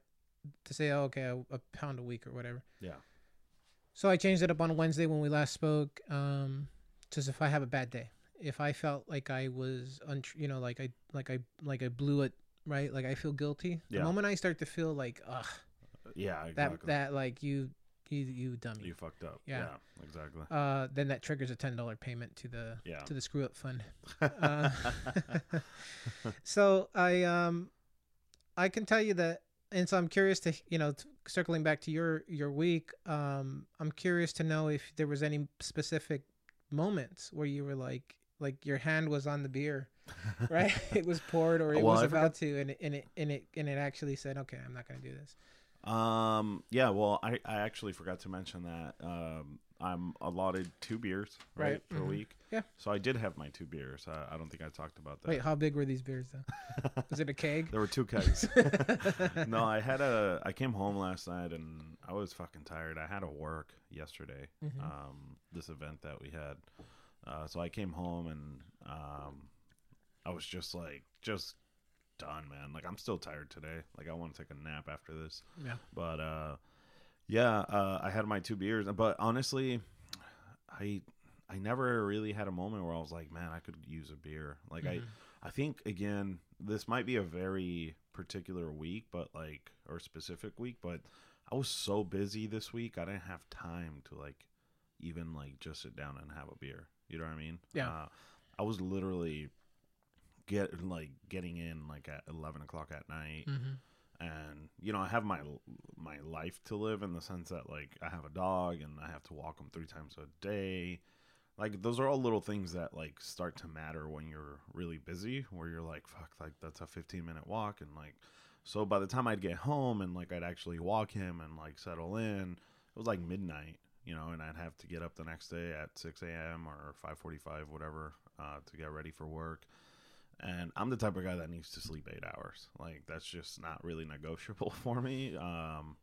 [SPEAKER 2] to say, oh, okay, a, a pound a week or whatever.
[SPEAKER 1] Yeah.
[SPEAKER 2] So I changed it up on Wednesday when we last spoke. Um, just if I have a bad day, if I felt like I was, untr- you know, like I, like I, like I blew it, right? Like I feel guilty. The moment I start to feel like, ugh,
[SPEAKER 1] Yeah.
[SPEAKER 2] that that like you, you, you dummy.
[SPEAKER 1] you fucked up.
[SPEAKER 2] Yeah.
[SPEAKER 1] Yeah. Exactly.
[SPEAKER 2] uh, then that triggers a ten dollar payment to the
[SPEAKER 1] Yeah.
[SPEAKER 2] to the screw up fund. Uh, so I um I can tell you that, and so I'm curious to you know circling back to your your week. Um, I'm curious to know if there was any specific moments where you were like like your hand was on the beer, right? it was poured or it
[SPEAKER 1] Well,
[SPEAKER 2] was about to, and it and it and it and it actually said, okay, I'm not gonna do this.
[SPEAKER 1] Um. Yeah. Well, I I actually forgot to mention that. Um. I'm allotted two beers right,
[SPEAKER 2] Right,
[SPEAKER 1] per
[SPEAKER 2] mhm.
[SPEAKER 1] week.
[SPEAKER 2] Yeah.
[SPEAKER 1] So I did have my two beers. I, I don't think I talked about that.
[SPEAKER 2] Wait, how big were these beers though? Was it a keg?
[SPEAKER 1] There were two kegs. no, I had a. I came home last night and I was fucking tired. I had to work yesterday.
[SPEAKER 2] Mhm.
[SPEAKER 1] Um, this event that we had. Uh, so I came home and um, I was just like, just done, man. Like I'm still tired today. Like I want to take a nap after this.
[SPEAKER 2] Yeah.
[SPEAKER 1] But uh, Yeah, uh, I had my two beers, but honestly, I I never really had a moment where I was like, man, I could use a beer. Like
[SPEAKER 2] Mhm.
[SPEAKER 1] I I think again, this might be a very particular week, but like or specific week, but I was so busy this week, I didn't have time to like even like just sit down and have a beer. You know what I mean?
[SPEAKER 2] Yeah.
[SPEAKER 1] Uh, I was literally get like getting in like at eleven o'clock at night.
[SPEAKER 2] Mm-hmm.
[SPEAKER 1] and you know i have my my life to live in the sense that like i have a dog and i have to walk him three times a day. Like those are all little things that like start to matter when you're really busy where you're like fuck like that's a 15 minute walk. And like so by the time i'd get home and like i'd actually walk him and like settle in it was like midnight you know and i'd have to get up the next day at 6 a.m or 5.45 whatever uh, to get ready for work and I'm the type of guy that needs to sleep eight hours. Like that's just not really negotiable for me. Um,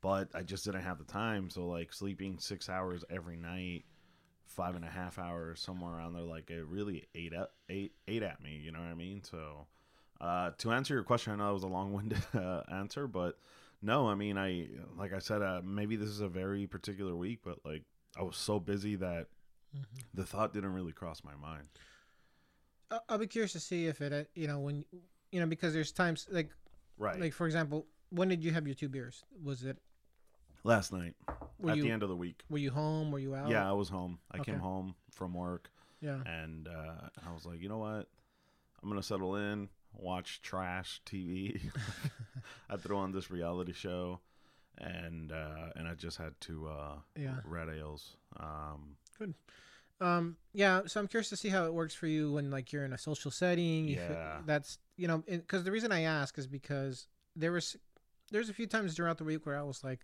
[SPEAKER 1] but I just didn't have the time. So like sleeping six hours every night, five and a half hours somewhere around there, like it really ate at ate ate at me. You know what I mean? So uh, to answer your question, I know that was a long-winded uh, answer, but no, I mean I like I said, uh, maybe this is a very particular week, but like I was so busy that
[SPEAKER 2] Mm-hmm.
[SPEAKER 1] the thought didn't really cross my mind.
[SPEAKER 2] I'll be curious to see if it, uh, you know, when, you know, because there's times like,
[SPEAKER 1] Right.
[SPEAKER 2] like for example, when did you have your two beers? Was it
[SPEAKER 1] Last night
[SPEAKER 2] were
[SPEAKER 1] at
[SPEAKER 2] you
[SPEAKER 1] the end of the week.
[SPEAKER 2] were you home? Were you out?
[SPEAKER 1] Yeah, I was home. I came home from work
[SPEAKER 2] Yeah.
[SPEAKER 1] and uh, I was like, you know what? I'm gonna settle in, watch trash TV. I threw on this reality show, and uh, and I just had two uh,
[SPEAKER 2] Yeah.
[SPEAKER 1] red ales. Um,
[SPEAKER 2] Um. Yeah. So I'm curious to see how it works for you when like you're in a social setting.
[SPEAKER 1] Yeah.
[SPEAKER 2] That's you know because the reason I ask is because there was there's a few times throughout the week where I was like,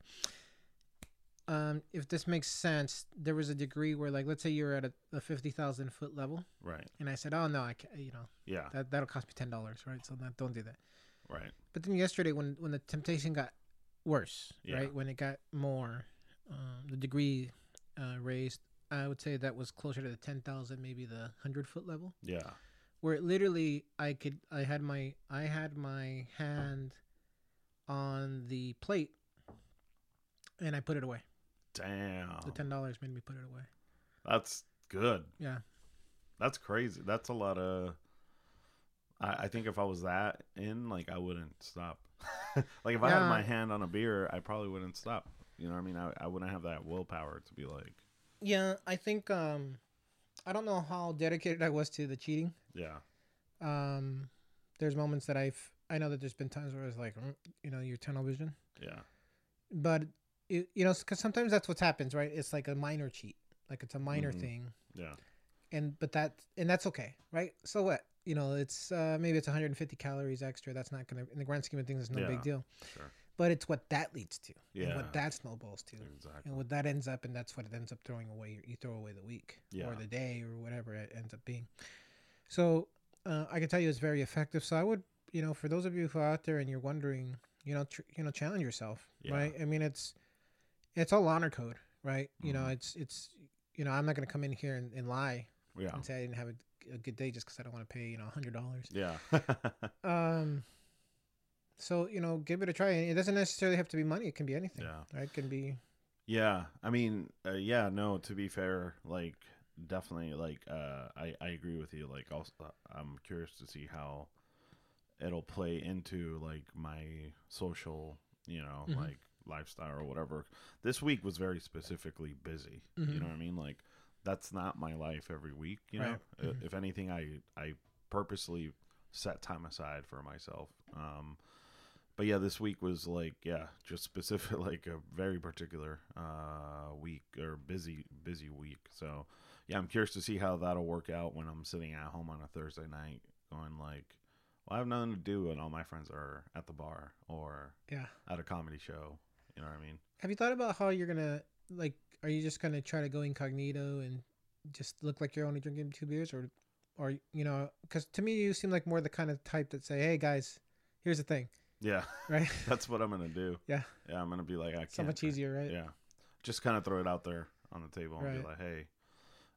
[SPEAKER 2] um, if this makes sense, there was a degree where like let's say you're at a, a fifty thousand foot level,
[SPEAKER 1] right.
[SPEAKER 2] and I said, oh no, I can't, you know
[SPEAKER 1] Yeah.
[SPEAKER 2] that that'll cost me ten dollars, right? So that, don't do that.
[SPEAKER 1] Right.
[SPEAKER 2] But then yesterday, when when the temptation got worse,
[SPEAKER 1] Yeah.
[SPEAKER 2] right, when it got more, um, the degree uh, raised, I would say that was closer to the ten thousand, maybe the hundred foot level,
[SPEAKER 1] Yeah.
[SPEAKER 2] where it literally I could I had my I had my hand on the plate, and I put it away.
[SPEAKER 1] Damn.
[SPEAKER 2] The ten dollars made me put it away.
[SPEAKER 1] That's good.
[SPEAKER 2] Yeah,
[SPEAKER 1] That's crazy. That's a lot of. I, I think if I was that in, like, I wouldn't stop. like, if I had my hand on a beer, I probably wouldn't stop. You know what I mean? I, I wouldn't have that willpower to be like,
[SPEAKER 2] yeah. I think um, I don't know how dedicated I was to the cheating.
[SPEAKER 1] yeah,
[SPEAKER 2] Um, there's moments that I've I know that there's been times where it's like mm, you know your tunnel vision.
[SPEAKER 1] yeah,
[SPEAKER 2] but it, you know because sometimes that's what happens right it's like a minor cheat like it's a minor
[SPEAKER 1] Mhm.
[SPEAKER 2] thing
[SPEAKER 1] yeah,
[SPEAKER 2] and but that and that's okay right so what you know it's uh maybe it's 150 calories extra that's not gonna in the grand scheme of things it's no
[SPEAKER 1] Yeah.
[SPEAKER 2] big deal
[SPEAKER 1] sure.
[SPEAKER 2] But it's what that leads to and what that snowballs to
[SPEAKER 1] Exactly.
[SPEAKER 2] and what that ends up and that's what it ends up throwing away you throw away the week
[SPEAKER 1] Yeah.
[SPEAKER 2] or the day or whatever it ends up being so uh, i can tell you it's very effective so i would you know for those of you who are out there and you're wondering you know tr- you know challenge yourself
[SPEAKER 1] Yeah.
[SPEAKER 2] right i mean it's it's all honor code right you know
[SPEAKER 1] Mhm.
[SPEAKER 2] it's it's you know i'm not going to come in here and, and lie
[SPEAKER 1] Yeah.
[SPEAKER 2] and say i didn't have a, a good day just because i don't want to pay you know a hundred dollars
[SPEAKER 1] Yeah.
[SPEAKER 2] um so you know give it a try it doesn't necessarily have to be money it can be anything
[SPEAKER 1] Yeah.
[SPEAKER 2] right it can be
[SPEAKER 1] Yeah, I mean, uh, yeah, no. To be fair, like, definitely, like, uh, I I agree with you. Like, also, I'm curious to see how it'll play into like my social, you know,
[SPEAKER 2] Mhm.
[SPEAKER 1] like lifestyle or whatever. This week was very specifically busy. You
[SPEAKER 2] Mhm.
[SPEAKER 1] know what I mean? Like, that's not my life every week. You know,
[SPEAKER 2] Right. Mhm.
[SPEAKER 1] if anything, I I purposely set time aside for myself. Um, but yeah, this week was like yeah, just specific like a very particular uh week or busy busy week. So yeah, I'm curious to see how that'll work out when I'm sitting at home on a Thursday night, going like, well, I have nothing to do, and all my friends are at the bar or
[SPEAKER 2] yeah
[SPEAKER 1] at a comedy show. You know what I mean?
[SPEAKER 2] Have you thought about how you're gonna like? Are you just gonna try to go incognito and just look like you're only drinking two beers, or, or you know, because to me you seem like more the kind of type that say, "Hey guys, here's the thing,"
[SPEAKER 1] Yeah,
[SPEAKER 2] right?
[SPEAKER 1] that's what I'm gonna do.
[SPEAKER 2] Yeah.
[SPEAKER 1] yeah, I'm gonna be like, I can't.
[SPEAKER 2] so much easier, right?
[SPEAKER 1] Yeah, just kind of throw it out there on the table and
[SPEAKER 2] Right.
[SPEAKER 1] be like, hey,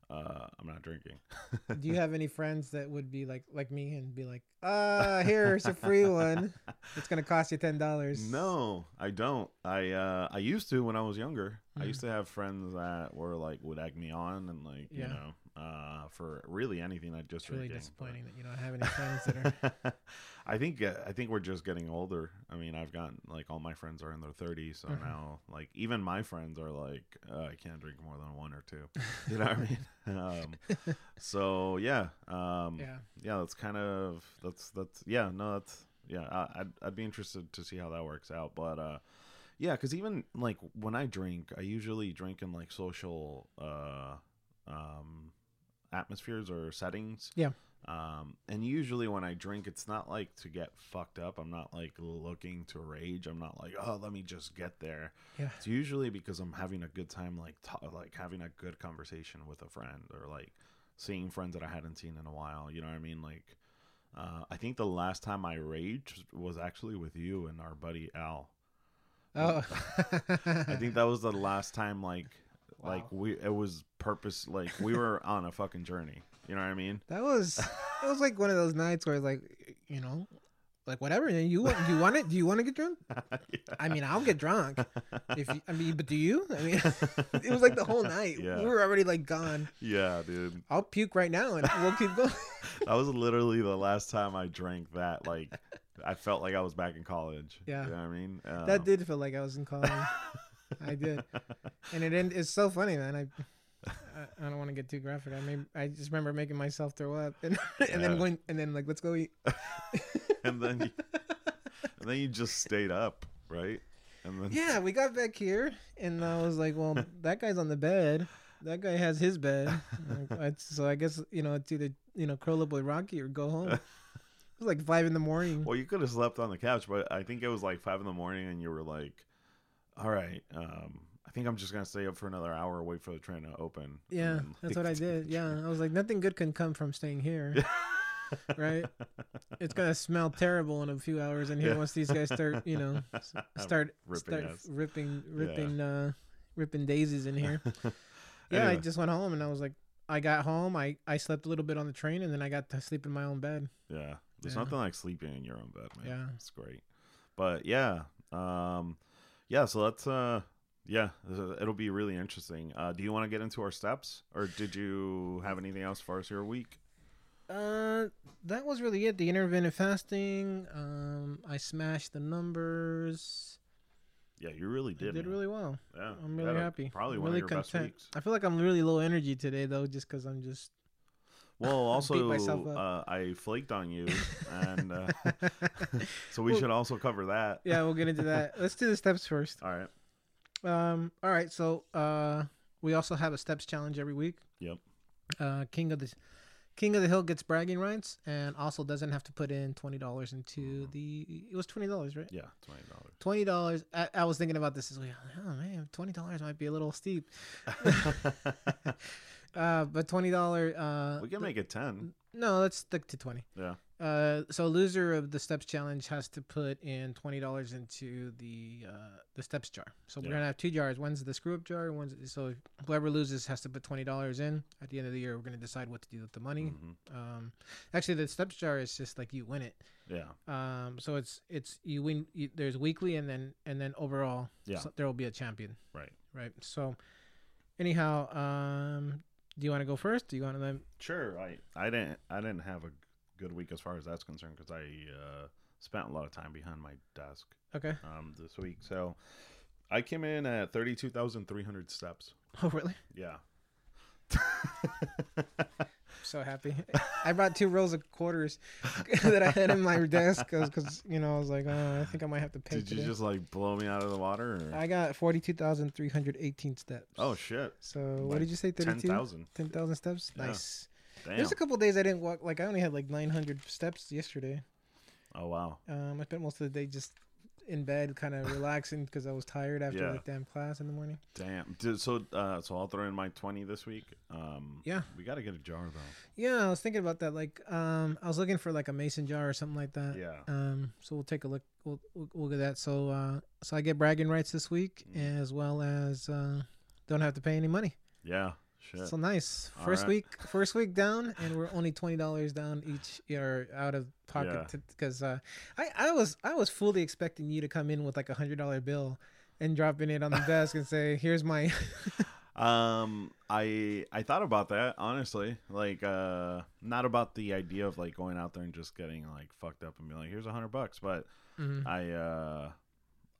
[SPEAKER 1] uh, I'm not drinking.
[SPEAKER 2] Do you have any friends that would be like like me and be like, uh, here's a free one. It's gonna cost you ten dollars.
[SPEAKER 1] No, I don't. I uh I used to when I was younger. I
[SPEAKER 2] Mhm.
[SPEAKER 1] used to have friends that were like would egg me on and like you know uh for really anything I just
[SPEAKER 2] It's really
[SPEAKER 1] drinking, but-
[SPEAKER 2] disappointing that you don't have any friends that are.
[SPEAKER 1] I think uh, I think we're just getting older. I mean, I've gotten like all my friends are in their 30s, so
[SPEAKER 2] Mhm.
[SPEAKER 1] now like even my friends are like uh, I can't drink more than one or two. You know what I mean? Um, so yeah, um, yeah,
[SPEAKER 2] Yeah.
[SPEAKER 1] that's kind of that's that's yeah, no, that's yeah. I, I'd I'd be interested to see how that works out, but uh, yeah, because even like when I drink, I usually drink in like social uh, um, atmospheres or settings.
[SPEAKER 2] Yeah.
[SPEAKER 1] Um, and usually when I drink, it's not like to get fucked up. I'm not like looking to rage. I'm not like, oh, let me just get there.
[SPEAKER 2] Yeah.
[SPEAKER 1] It's usually because I'm having a good time, like ta- like having a good conversation with a friend, or like seeing friends that I hadn't seen in a while. You know what I mean? Like, uh, I think the last time I raged was actually with you and our buddy Al.
[SPEAKER 2] Oh.
[SPEAKER 1] I think that was the last time, like, like we it was purpose. Like we were on a fucking journey. You know what I mean?
[SPEAKER 2] That was it was like one of those nights where it's like you know, like whatever. You you want it? Do you want to get drunk? I mean, I'll get drunk. If you, I mean, but do you? I mean, it was like the whole night.
[SPEAKER 1] Yeah.
[SPEAKER 2] We were already like gone.
[SPEAKER 1] yeah, dude.
[SPEAKER 2] I'll puke right now and we'll keep going.
[SPEAKER 1] That was literally the last time I drank that. Like, I felt like I was back in college.
[SPEAKER 2] Yeah.
[SPEAKER 1] you know what I mean. Uh,
[SPEAKER 2] That did feel like I was in college. I did, and it end, it's so funny, man. I I, don't want to get too graphic. I mean, I just remember making myself throw up, and and
[SPEAKER 1] Yeah.
[SPEAKER 2] then going, and then like, let's go eat.
[SPEAKER 1] and then you, and then you just stayed up, right? And then
[SPEAKER 2] Yeah, we got back here, and I was like, well, that guy's on the bed. That guy has his bed. So I guess you know it's either you know curl up with Rocky or go home. It was like five in the morning.
[SPEAKER 1] Well, you could have slept on the couch, but I think it was like five in the morning, and you were like, "All right, um, I think I'm just gonna stay up for another hour, wait for the train to open."
[SPEAKER 2] Yeah,
[SPEAKER 1] then,
[SPEAKER 2] that's what I did. Yeah, I was like, nothing good can come from staying here. right? It's gonna smell terrible in a few hours in here
[SPEAKER 1] Yeah.
[SPEAKER 2] once these guys start, you know, start
[SPEAKER 1] Ripping
[SPEAKER 2] start
[SPEAKER 1] us.
[SPEAKER 2] ripping ripping uh ripping daisies in here. Yeah, I just went home and I was like, I got home, I I slept a little bit on the train, and then I got to sleep in my own bed.
[SPEAKER 1] Yeah. There's
[SPEAKER 2] Yeah.
[SPEAKER 1] nothing like sleeping in your own bed, man.
[SPEAKER 2] Yeah.
[SPEAKER 1] It's great. But yeah. Um yeah, so let's uh yeah, it'll be really interesting. Uh do you want to get into our steps or did you have anything else for us your week?
[SPEAKER 2] Uh, that was really it. The intermittent fasting. Um, I smashed the numbers.
[SPEAKER 1] Yeah, you really
[SPEAKER 2] I
[SPEAKER 1] did.
[SPEAKER 2] did
[SPEAKER 1] man.
[SPEAKER 2] really well.
[SPEAKER 1] Yeah.
[SPEAKER 2] I'm really happy.
[SPEAKER 1] Probably
[SPEAKER 2] I'm
[SPEAKER 1] one
[SPEAKER 2] really
[SPEAKER 1] of your best weeks.
[SPEAKER 2] I feel like I'm really low energy today though, just because I'm just.
[SPEAKER 1] Well, also uh, I flaked on you and uh, so we
[SPEAKER 2] Well-
[SPEAKER 1] should also cover that.
[SPEAKER 2] yeah, we'll get into that. Let's do the steps first.
[SPEAKER 1] All right.
[SPEAKER 2] Um, all right. So, uh, we also have a steps challenge every week.
[SPEAKER 1] Yep.
[SPEAKER 2] Uh, King of the King of the Hill gets bragging rights, and also doesn't have to put in twenty dollars into the. It was twenty dollars, right?
[SPEAKER 1] Yeah, twenty dollars.
[SPEAKER 2] Twenty dollars. I, I was thinking about this as well. Oh man, twenty dollars might be a little steep. Uh, but twenty dollar. Uh,
[SPEAKER 1] we can make it ten.
[SPEAKER 2] no, let's stick to twenty.
[SPEAKER 1] Yeah.
[SPEAKER 2] Uh, so loser of the steps challenge has to put in twenty dollars into the uh, the steps jar. So we're
[SPEAKER 1] Yeah.
[SPEAKER 2] gonna have two jars. One's the screw up jar. One's so whoever loses has to put twenty dollars in. At the end of the year, we're gonna decide what to do with the money.
[SPEAKER 1] Mhm.
[SPEAKER 2] Um, actually, the steps jar is just like you win it.
[SPEAKER 1] Yeah.
[SPEAKER 2] Um, so it's it's you win. You, there's weekly and then and then overall.
[SPEAKER 1] Yeah.
[SPEAKER 2] so there will be a champion.
[SPEAKER 1] Right.
[SPEAKER 2] Right. So, anyhow, um, do you want to go first? Do you want to then?
[SPEAKER 1] Sure. I I didn't I didn't have a good week as far as that's concerned because I uh, spent a lot of time behind my desk
[SPEAKER 2] Okay.
[SPEAKER 1] um, this week. So I came in at thirty two thousand three hundred steps.
[SPEAKER 2] Oh, really?
[SPEAKER 1] Yeah.
[SPEAKER 2] so happy. I brought two rolls of quarters that I had in my desk because you know I was like, oh, I think I might have to pay.
[SPEAKER 1] Did you just like blow me out of the water? Or?
[SPEAKER 2] I got forty-two thousand three hundred eighteen steps.
[SPEAKER 1] oh shit!
[SPEAKER 2] So what did you say?
[SPEAKER 1] Ten
[SPEAKER 2] Thirty-two.
[SPEAKER 1] thousand.
[SPEAKER 2] Ten thousand steps.
[SPEAKER 1] Yeah.
[SPEAKER 2] Nice.
[SPEAKER 1] Damn.
[SPEAKER 2] There's a couple days I didn't walk. Like I only had like nine hundred steps yesterday.
[SPEAKER 1] oh wow.
[SPEAKER 2] Um, I spent most of the day just in bed, kind of relaxing because I was tired after
[SPEAKER 1] Yeah.
[SPEAKER 2] the damn class in the morning.
[SPEAKER 1] Damn. So uh, so I'll throw in my twenty this week. Um,
[SPEAKER 2] Yeah.
[SPEAKER 1] We got to get a jar though.
[SPEAKER 2] Yeah, I was thinking about that. Like, um, I was looking for like a mason jar or something like that.
[SPEAKER 1] Yeah.
[SPEAKER 2] Um, so we'll take a look. We'll we'll, we'll get that. So uh, so I get bragging rights this week,
[SPEAKER 1] Mm.
[SPEAKER 2] as well as uh, don't have to pay any money.
[SPEAKER 1] Yeah. Shit.
[SPEAKER 2] So nice. First
[SPEAKER 1] right.
[SPEAKER 2] week, first week down, and we're only twenty dollars down each year out of pocket because uh, I I was I was fully expecting you to come in with like a hundred dollar bill and dropping it on the desk and say, "Here's my."
[SPEAKER 1] Um, I I thought about that honestly. Like, uh, not about the idea of like going out there and just getting like fucked up and be like, "Here's a hundred bucks," but
[SPEAKER 2] Mhm.
[SPEAKER 1] I uh.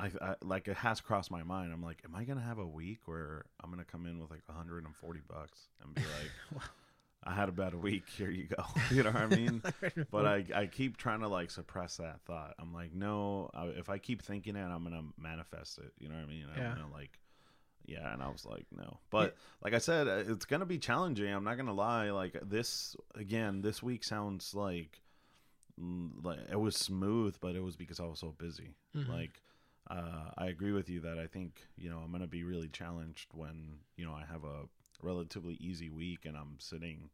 [SPEAKER 1] I, I like it has crossed my mind. I'm like, am I gonna have a week where I'm gonna come in with like 140 bucks and be like,
[SPEAKER 2] Wow.
[SPEAKER 1] I had a bad week. Here you go. you know what I mean? but I, I keep trying to like suppress that thought. I'm like, no, I, if I keep thinking it, I'm gonna manifest it. You know what I mean? I'm
[SPEAKER 2] Yeah.
[SPEAKER 1] gonna like, yeah. And I was like, no. But like I said, uh, it's gonna be challenging. I'm not gonna lie. Like this again, this week sounds like, mm, like it was smooth, but it was because I was so busy.
[SPEAKER 2] Mhm.
[SPEAKER 1] Like. Uh, I agree with you that I think you know I'm gonna be really challenged when you know I have a relatively easy week and I'm sitting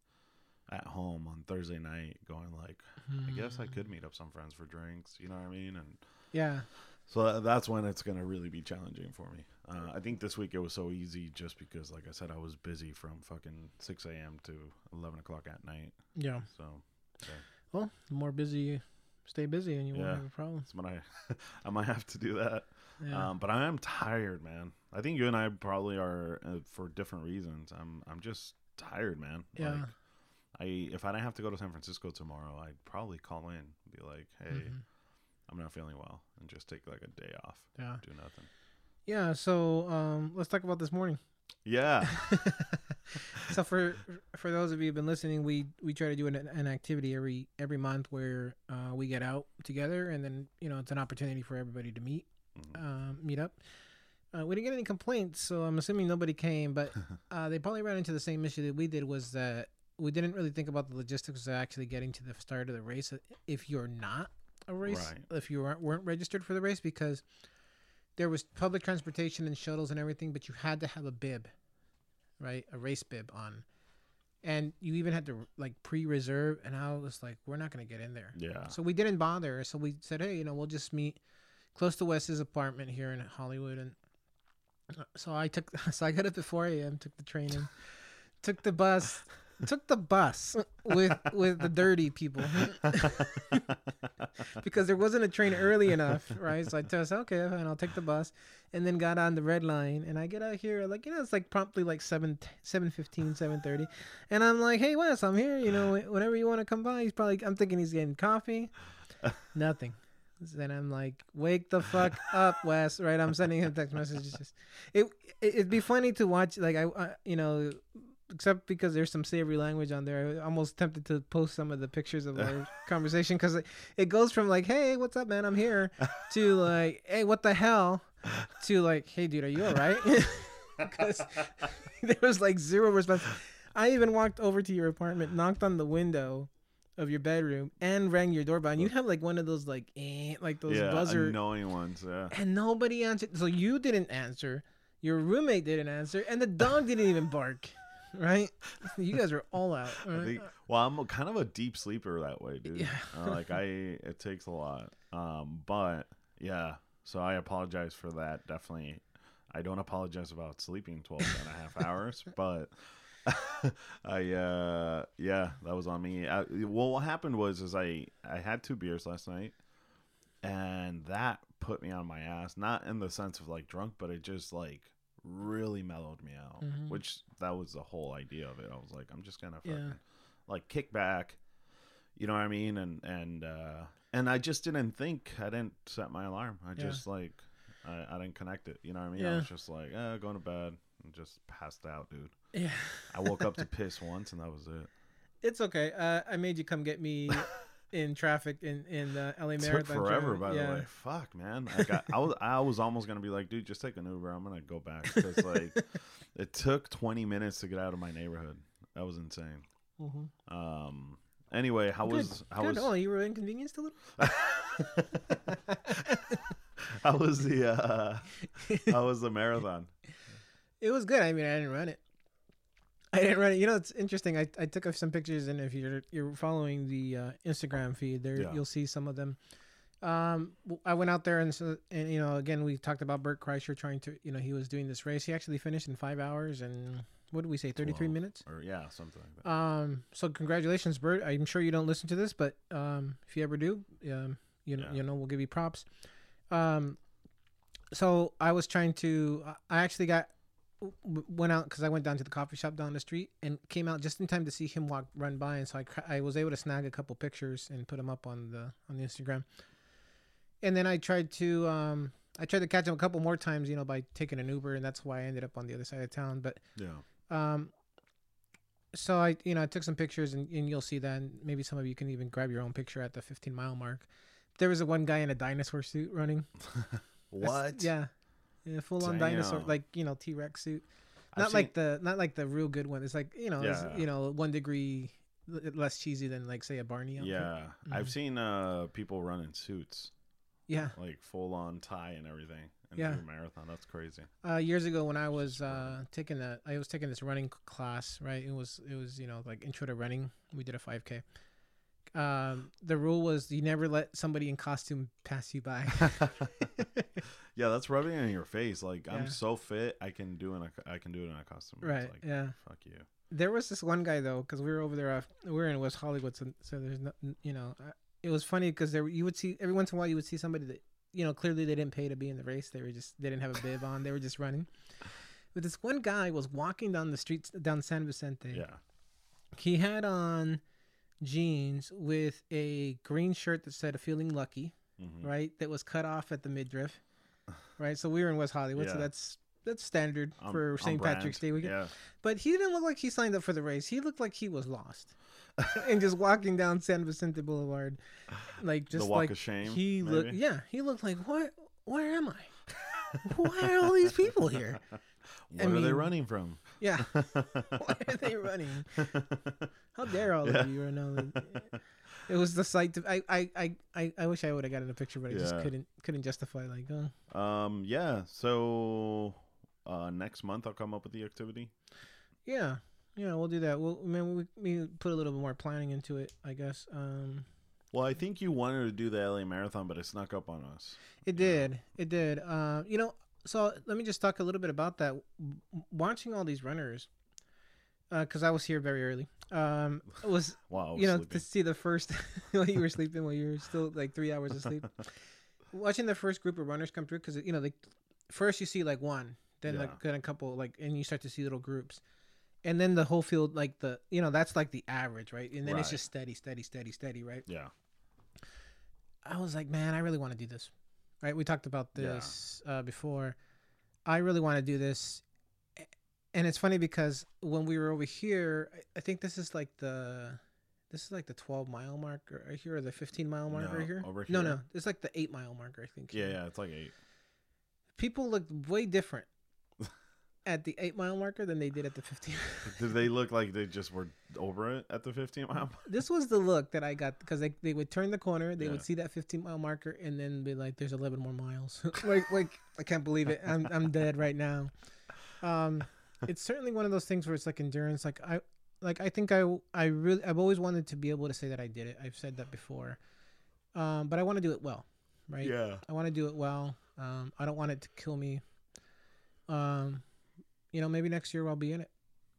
[SPEAKER 1] at home on Thursday night going like I guess I
[SPEAKER 2] Mm.
[SPEAKER 1] could meet up some friends for drinks, you know what I mean? And
[SPEAKER 2] Yeah.
[SPEAKER 1] so that's when it's going to really be challenging for me. Uh, I think this week it was so easy just because, like I said, I was busy from fucking 6 a.m. to 11 o'clock at night.
[SPEAKER 2] Yeah.
[SPEAKER 1] So
[SPEAKER 2] Well, the more busy stay busy, and you
[SPEAKER 1] Yeah.
[SPEAKER 2] won't have a problem.
[SPEAKER 1] that's when I, I might have to do that.
[SPEAKER 2] Yeah.
[SPEAKER 1] Um, but I am tired, man. I think you and I probably are uh, for different reasons. I'm, I'm just tired, man.
[SPEAKER 2] Yeah.
[SPEAKER 1] Like, I if I didn't have to go to San Francisco tomorrow, I'd probably call in, and be like, hey.
[SPEAKER 2] Mhm.
[SPEAKER 1] I'm not feeling well and just take like a day off,
[SPEAKER 2] Yeah.
[SPEAKER 1] do nothing.
[SPEAKER 2] Yeah. So um, let's talk about this morning.
[SPEAKER 1] Yeah.
[SPEAKER 2] so for for those of you who've been listening, we we try to do an, an activity every every month where uh, we get out together, and then you know it's an opportunity for everybody to meet
[SPEAKER 1] Mhm.
[SPEAKER 2] um, meet up. Uh, we didn't get any complaints, so I'm assuming nobody came. But uh, they probably ran into the same issue that we did. Was that we didn't really think about the logistics of actually getting to the start of the race if you're not a race,
[SPEAKER 1] Right.
[SPEAKER 2] if you weren't, weren't registered for the race, because there was public transportation and shuttles and everything, but you had to have a bib, right, a race bib on, and you even had to like pre-reserve. And I was like, we're not gonna get in there.
[SPEAKER 1] yeah.
[SPEAKER 2] So we didn't bother. So we said, hey, you know, we'll just meet close to Wes's apartment here in Hollywood. And uh, so I took, so I got up at 4 a.m., took the train in, took the bus, took the bus with with the dirty people because there wasn't a train early enough, right? So I just okay, fine, I'll take the bus, and then got on the red line, and I get out here like you know it's like promptly like seven seven fifteen, seven thirty, and I'm like, hey Wes, I'm here, you know, whenever you want to come by. He's probably I'm thinking he's getting coffee, nothing. Then I'm like, wake the fuck up, Wes. Right? I'm sending him text messages. It, it it'd be funny to watch. Like I, I, you know, except because there's some savory language on there. I'm almost tempted to post some of the pictures of our conversation because it, it goes from like, hey, what's up, man? I'm here, to like, hey, what the hell, to like, hey, dude, are you all right? Because there was like zero response. I even walked over to your apartment, knocked on the window of your bedroom, and rang your doorbell. And you have like one of those like, eh, like those
[SPEAKER 1] yeah,
[SPEAKER 2] buzzer,
[SPEAKER 1] annoying ones. Yeah.
[SPEAKER 2] and nobody answered. So you didn't answer. Your roommate didn't answer, and the dog didn't even bark. Right? You guys are all out. Right?
[SPEAKER 1] think, well, I'm a- kind of a deep sleeper that way, dude.
[SPEAKER 2] Yeah.
[SPEAKER 1] Uh, like I, it takes a lot. Um, but yeah, so I apologize for that. Definitely, I don't apologize about sleeping 12 and a half hours, but I, uh, yeah, that was on me. I, well, what happened was, is I, I had two beers last night, and that put me on my ass. Not in the sense of like drunk, but it just like really mellowed me out.
[SPEAKER 2] Mhm.
[SPEAKER 1] Which that was the whole idea of it. I was like, I'm just gonna fucking
[SPEAKER 2] Yeah.
[SPEAKER 1] like kick back you know what i mean and and uh and i just didn't think i didn't set my alarm i
[SPEAKER 2] Yeah.
[SPEAKER 1] just like I, I didn't connect it you know what i mean i was just like eh, going to bed and just passed out dude
[SPEAKER 2] Yeah.
[SPEAKER 1] i woke up to piss once and that was it
[SPEAKER 2] It's okay. Uh, I made you come get me in traffic in in the LA
[SPEAKER 1] it
[SPEAKER 2] Marathon.
[SPEAKER 1] took forever
[SPEAKER 2] traffic.
[SPEAKER 1] by
[SPEAKER 2] yeah.
[SPEAKER 1] the way fuck man I, I was i was almost gonna be like dude just take an uber i'm gonna go back because like it took 20 minutes to get out of my neighborhood that was insane
[SPEAKER 2] Mhm.
[SPEAKER 1] um anyway how
[SPEAKER 2] Good.
[SPEAKER 1] was how
[SPEAKER 2] Good.
[SPEAKER 1] was
[SPEAKER 2] Oh, you were inconvenienced a little.
[SPEAKER 1] how was the uh how was the marathon
[SPEAKER 2] It was good. I mean, I didn't run it. I didn't run it. You know, it's interesting. I, I took some pictures, and if you're you're following the uh, Instagram feed, there
[SPEAKER 1] Yeah.
[SPEAKER 2] you'll see some of them. Um, I went out there and so, and you know, again, we talked about Bert Kreischer trying to, you know, he was doing this race. He actually finished in five hours and what did we say? Thirty three minutes.
[SPEAKER 1] or yeah, something like that.
[SPEAKER 2] Um. So congratulations, Bert. I'm sure you don't listen to this, but um, if you ever do, um, you know,
[SPEAKER 1] Yeah.
[SPEAKER 2] you know, we'll give you props. Um. So I was trying to. I actually got went out because I went down to the coffee shop down the street and came out just in time to see him walk run by, and so I I was able to snag a couple pictures and put them up on the on the Instagram. And then I tried to um I tried to catch him a couple more times, you know, by taking an Uber, and that's why I ended up on the other side of town. But
[SPEAKER 1] yeah.
[SPEAKER 2] um, so I, you know, I took some pictures, and, and you'll see that. And maybe some of you can even grab your own picture at the 15 mile mark. There was a one guy in a dinosaur suit running. That's-
[SPEAKER 1] What?
[SPEAKER 2] Yeah, yeah, full on dinosaur, like you know, T Rex suit.
[SPEAKER 1] I've
[SPEAKER 2] Not
[SPEAKER 1] seen-
[SPEAKER 2] like the, not like the real good one. It's like you know, it's, you know, one degree less cheesy than like say a Barney. Outfit.
[SPEAKER 1] Yeah, I've
[SPEAKER 2] Mhm.
[SPEAKER 1] seen uh people run in suits,
[SPEAKER 2] yeah.
[SPEAKER 1] like full on tie and everything, and
[SPEAKER 2] Yeah.
[SPEAKER 1] marathon. That's crazy.
[SPEAKER 2] uh, years ago when I was uh, taking a, I was taking this running class, right? It was it was you know like intro to running. We did a 5K. Um, the rule was you never let somebody in costume pass you by.
[SPEAKER 1] yeah, that's rubbing it in your face. Like I'm so fit, I can do in a, I can do it in a costume. It's
[SPEAKER 2] right?
[SPEAKER 1] Like,
[SPEAKER 2] yeah.
[SPEAKER 1] Fuck you.
[SPEAKER 2] There was this one guy though, because we were over there. We were in West Hollywood, so, so there's no, you know, it was funny because there you would see every once in a while you would see somebody that you know clearly they didn't pay to be in the race. They were just they didn't have a bib on. They were just running. But this one guy was walking down the streets down San Vicente.
[SPEAKER 1] Yeah.
[SPEAKER 2] he had on jeans with a green shirt that said "Feeling Lucky,"
[SPEAKER 1] Mhm.
[SPEAKER 2] right? That was cut off at the midriff, right? So we were in West Hollywood, so that's that's standard
[SPEAKER 1] On-
[SPEAKER 2] for St. Patrick's. Day weekend.
[SPEAKER 1] Yeah.
[SPEAKER 2] But he didn't look like he signed up for the race. He looked like he was lost. and just walking down San Vicente Boulevard, like just
[SPEAKER 1] the walk
[SPEAKER 2] like
[SPEAKER 1] of shame.
[SPEAKER 2] he looked. Yeah, he looked like what? Where am I? Why are all these people here?
[SPEAKER 1] What
[SPEAKER 2] I
[SPEAKER 1] are they running from?
[SPEAKER 2] Yeah, why are they running? How dare all
[SPEAKER 1] Yeah.
[SPEAKER 2] of you know that it was the sight to I I I I, wish I would have gotten a picture but I just couldn't couldn't justify like oh
[SPEAKER 1] um. Yeah. So, uh, next month I'll come up with the activity.
[SPEAKER 2] yeah yeah we'll do that we'll I mean we, we put a little bit more planning into it I guess um
[SPEAKER 1] Well, I think you wanted to do the LA Marathon, but it snuck up on us.
[SPEAKER 2] it did it did uh you know so let me just talk a little bit about that watching all these runners because I was here very early um was
[SPEAKER 1] Wow.
[SPEAKER 2] you know
[SPEAKER 1] sleepy.
[SPEAKER 2] to see the first while you were sleeping while you were still like three hours asleep watching the first group of runners come through because you know like first you see like one then
[SPEAKER 1] Yeah.
[SPEAKER 2] like then a couple like and you start to see little groups and then the whole field like the you know that's like the average right and then it's just steady steady steady steady right
[SPEAKER 1] yeah.
[SPEAKER 2] i was like man i really want to do this right we talked about
[SPEAKER 1] Yeah.
[SPEAKER 2] this uh, before i really want to do this and it's funny because when we were over here I- think this is like the this is like the 12 mile marker right here or the 15 mile marker
[SPEAKER 1] No,
[SPEAKER 2] right here
[SPEAKER 1] over
[SPEAKER 2] no
[SPEAKER 1] here?
[SPEAKER 2] no it's like the 8 mile marker i think
[SPEAKER 1] Yeah. Yeah. It's like eight.
[SPEAKER 2] people looked way different at the 8 mile marker than they did at the 15
[SPEAKER 1] Did they look like they just were over it at the 15 mile?
[SPEAKER 2] this was the look that i got because they, they would turn the corner they
[SPEAKER 1] Yeah.
[SPEAKER 2] would see that 15 mile marker and then be like there's 11 more miles like like i can't believe it i'm, I'm dead right now um it's certainly one of those things where it's like endurance like i like i think i i really i've always wanted to be able to say that i did it i've said that before um but i want to do it well right
[SPEAKER 1] Yeah.
[SPEAKER 2] I want to do it well. Um, I don't want it to kill me. Um, you know, maybe next year I'll be in it.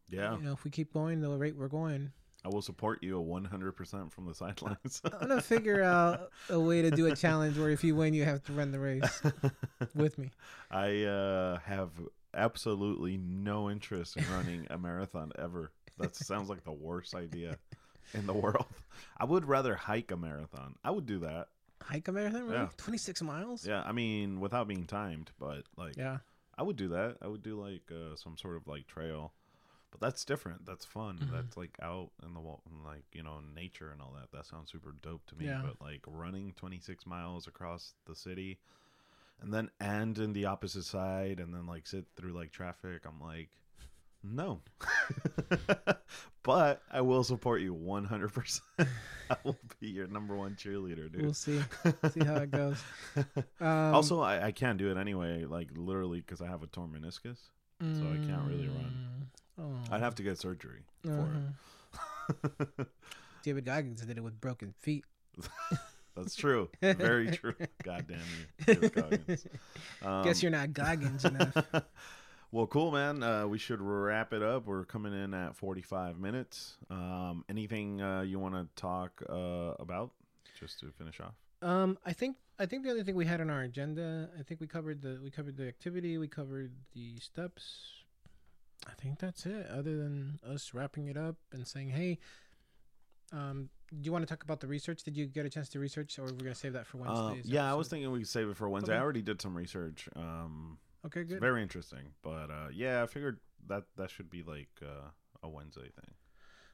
[SPEAKER 1] Yeah.
[SPEAKER 2] You know, if we keep going the rate we're going,
[SPEAKER 1] I will support you 100% from the sidelines.
[SPEAKER 2] I'm gonna figure out a way to do a challenge where if you win, you have to run the race with me.
[SPEAKER 1] I uh, have absolutely no interest in running a marathon ever. That sounds like the worst idea in the world. I would rather hike a marathon. I would do that.
[SPEAKER 2] Hike a marathon, really?
[SPEAKER 1] Yeah.
[SPEAKER 2] 26 miles?
[SPEAKER 1] Yeah, I mean, without being timed, but like,
[SPEAKER 2] Yeah.
[SPEAKER 1] I would do that. I would do like uh, some sort of like trail, but that's different. That's fun.
[SPEAKER 2] Mhm.
[SPEAKER 1] That's like out in the like you know nature and all that. That sounds super dope to me.
[SPEAKER 2] Yeah.
[SPEAKER 1] But like running 26 miles across the city, and then end in the opposite side, and then like sit through like traffic. I'm like, no. but I will support you 100. percent I will be your number one cheerleader, dude.
[SPEAKER 2] We'll see. See how it goes. Um,
[SPEAKER 1] also, I, I can't do it anyway, like literally because I have a torn meniscus. so I can't really run.
[SPEAKER 2] mm, Oh.
[SPEAKER 1] I'd have to get surgery
[SPEAKER 2] Uh-huh.
[SPEAKER 1] it.
[SPEAKER 2] David Goggins did it with broken feet.
[SPEAKER 1] That's true. Very true. God damn you. David Goggins. Um,
[SPEAKER 2] Guess you're not Goggins enough.
[SPEAKER 1] Well, cool, man. Uh, we should wrap it up. We're coming in at 45 minutes. Um, anything uh, you want to talk uh, about just to finish off?
[SPEAKER 2] Um, I think I think the only thing we had on our agenda, I think we covered the we covered the activity, we covered the steps. I think that's it. Other than us wrapping it up and saying, "Hey, um, do you want to talk about the research? Did you get a chance to research, or we're gonna save that for
[SPEAKER 1] Um,
[SPEAKER 2] Wednesday?
[SPEAKER 1] yeah, I was thinking we could save it for Wednesday. I already did some research. Um,
[SPEAKER 2] Okay,
[SPEAKER 1] it's
[SPEAKER 2] good.
[SPEAKER 1] very interesting, but uh, yeah, I figured that that should be like uh, a Wednesday thing.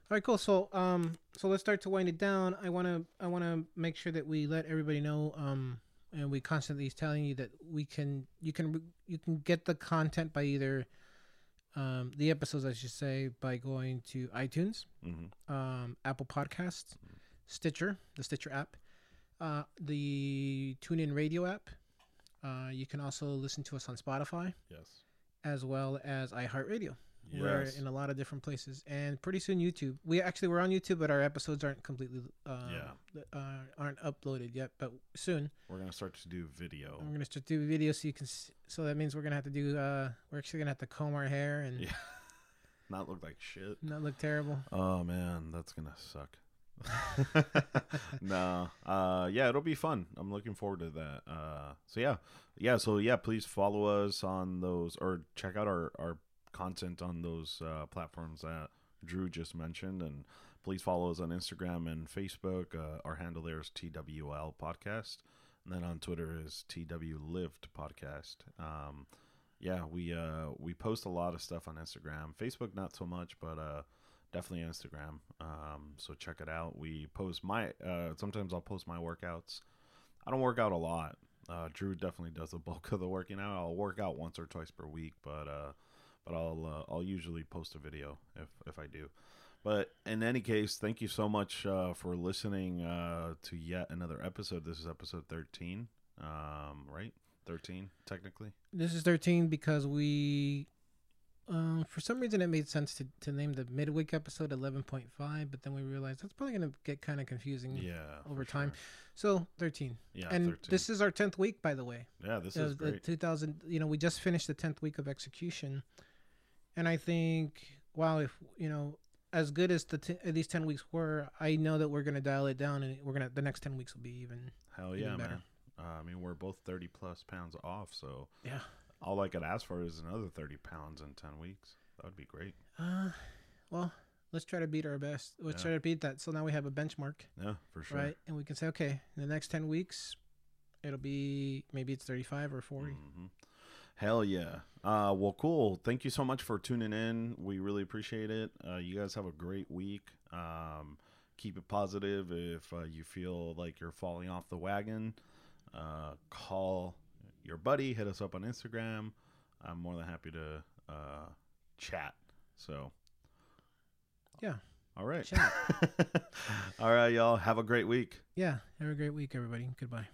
[SPEAKER 2] All right, cool. So, um, so let's start to wind it down. I wanna, I wanna make sure that we let everybody know, um, and we constantly is telling you that we can, you can, you can get the content by either, um, the episodes, I should say, by going to iTunes,
[SPEAKER 1] hmm
[SPEAKER 2] um, Apple Podcasts, Stitcher, the Stitcher app, uh, the TuneIn Radio app. Uh, you can also listen to us on Spotify
[SPEAKER 1] Yes.
[SPEAKER 2] as well as iHeartRadio.
[SPEAKER 1] Yes.
[SPEAKER 2] We're in a lot of different places, and pretty soon YouTube. We actually we're on YouTube, but our episodes aren't completely uh,
[SPEAKER 1] Yeah.
[SPEAKER 2] uh, aren't uploaded yet. But soon
[SPEAKER 1] We're gonna start to do video.
[SPEAKER 2] we're gonna start to do video, so you can. so that means we're gonna have to do. Uh, we're actually gonna have to comb our hair and
[SPEAKER 1] Yeah. Not look like shit.
[SPEAKER 2] not look terrible.
[SPEAKER 1] Oh man, that's gonna suck. no, uh, yeah, it'll be fun. I'm looking forward to that. Uh, so yeah, yeah, so yeah, please follow us on those or check out our our content on those uh, platforms that Drew just mentioned, and please follow us on Instagram and Facebook. Uh, our handle there is TWL Podcast, and then on Twitter is TW Lived Podcast. Um, yeah, we uh, we post a lot of stuff on Instagram, Facebook not so much, but uh, definitely Instagram. Um, so check it out. We post my uh, sometimes I'll post my workouts. I don't work out a lot. Uh, Drew definitely does the bulk of the working out. I'll work out once or twice per week, but uh, but I'll uh, I'll usually post a video if if I do. But in any case, thank you so much uh, for listening uh, to yet another episode. This is episode thirteen, um, right? Thirteen technically.
[SPEAKER 2] This is thirteen because we. Um, for some reason, it made sense to, to name the midweek episode eleven point five, but then we realized that's probably gonna get kind of confusing.
[SPEAKER 1] Yeah.
[SPEAKER 2] Over time.
[SPEAKER 1] sure.
[SPEAKER 2] So thirteen,
[SPEAKER 1] Yeah.
[SPEAKER 2] and
[SPEAKER 1] 13.
[SPEAKER 2] this is our tenth week, by the way.
[SPEAKER 1] yeah, this
[SPEAKER 2] Uh,
[SPEAKER 1] is
[SPEAKER 2] the
[SPEAKER 1] great.
[SPEAKER 2] 2000 you know we just finished the 10th week of execution and i think wow if you know as good as the t- these 10 weeks were i know that we're going to dial it down and we're going to the next 10 weeks will be even
[SPEAKER 1] Hell
[SPEAKER 2] even
[SPEAKER 1] yeah,
[SPEAKER 2] better.
[SPEAKER 1] man. Uh, I mean, we're both 30 plus pounds off, so
[SPEAKER 2] yeah
[SPEAKER 1] all I could ask for is another 30 pounds in 10 weeks. That would be great.
[SPEAKER 2] uh well let's try to beat our best let's
[SPEAKER 1] Yeah.
[SPEAKER 2] try to beat that so now we have a benchmark
[SPEAKER 1] Yeah, for sure.
[SPEAKER 2] right and we can say okay in the next 10 weeks it'll be maybe it's 35 or 40
[SPEAKER 1] hmm Hell yeah. Uh, well, cool. Thank you so much for tuning in. We really appreciate it. Uh, you guys have a great week. Um, keep it positive. If uh, you feel like you're falling off the wagon, uh, call your buddy. Hit us up on Instagram. I'm more than happy to uh, chat. So,
[SPEAKER 2] yeah
[SPEAKER 1] all right.
[SPEAKER 2] Chat.
[SPEAKER 1] all right, y'all. Have a great week.
[SPEAKER 2] yeah have a great week everybody goodbye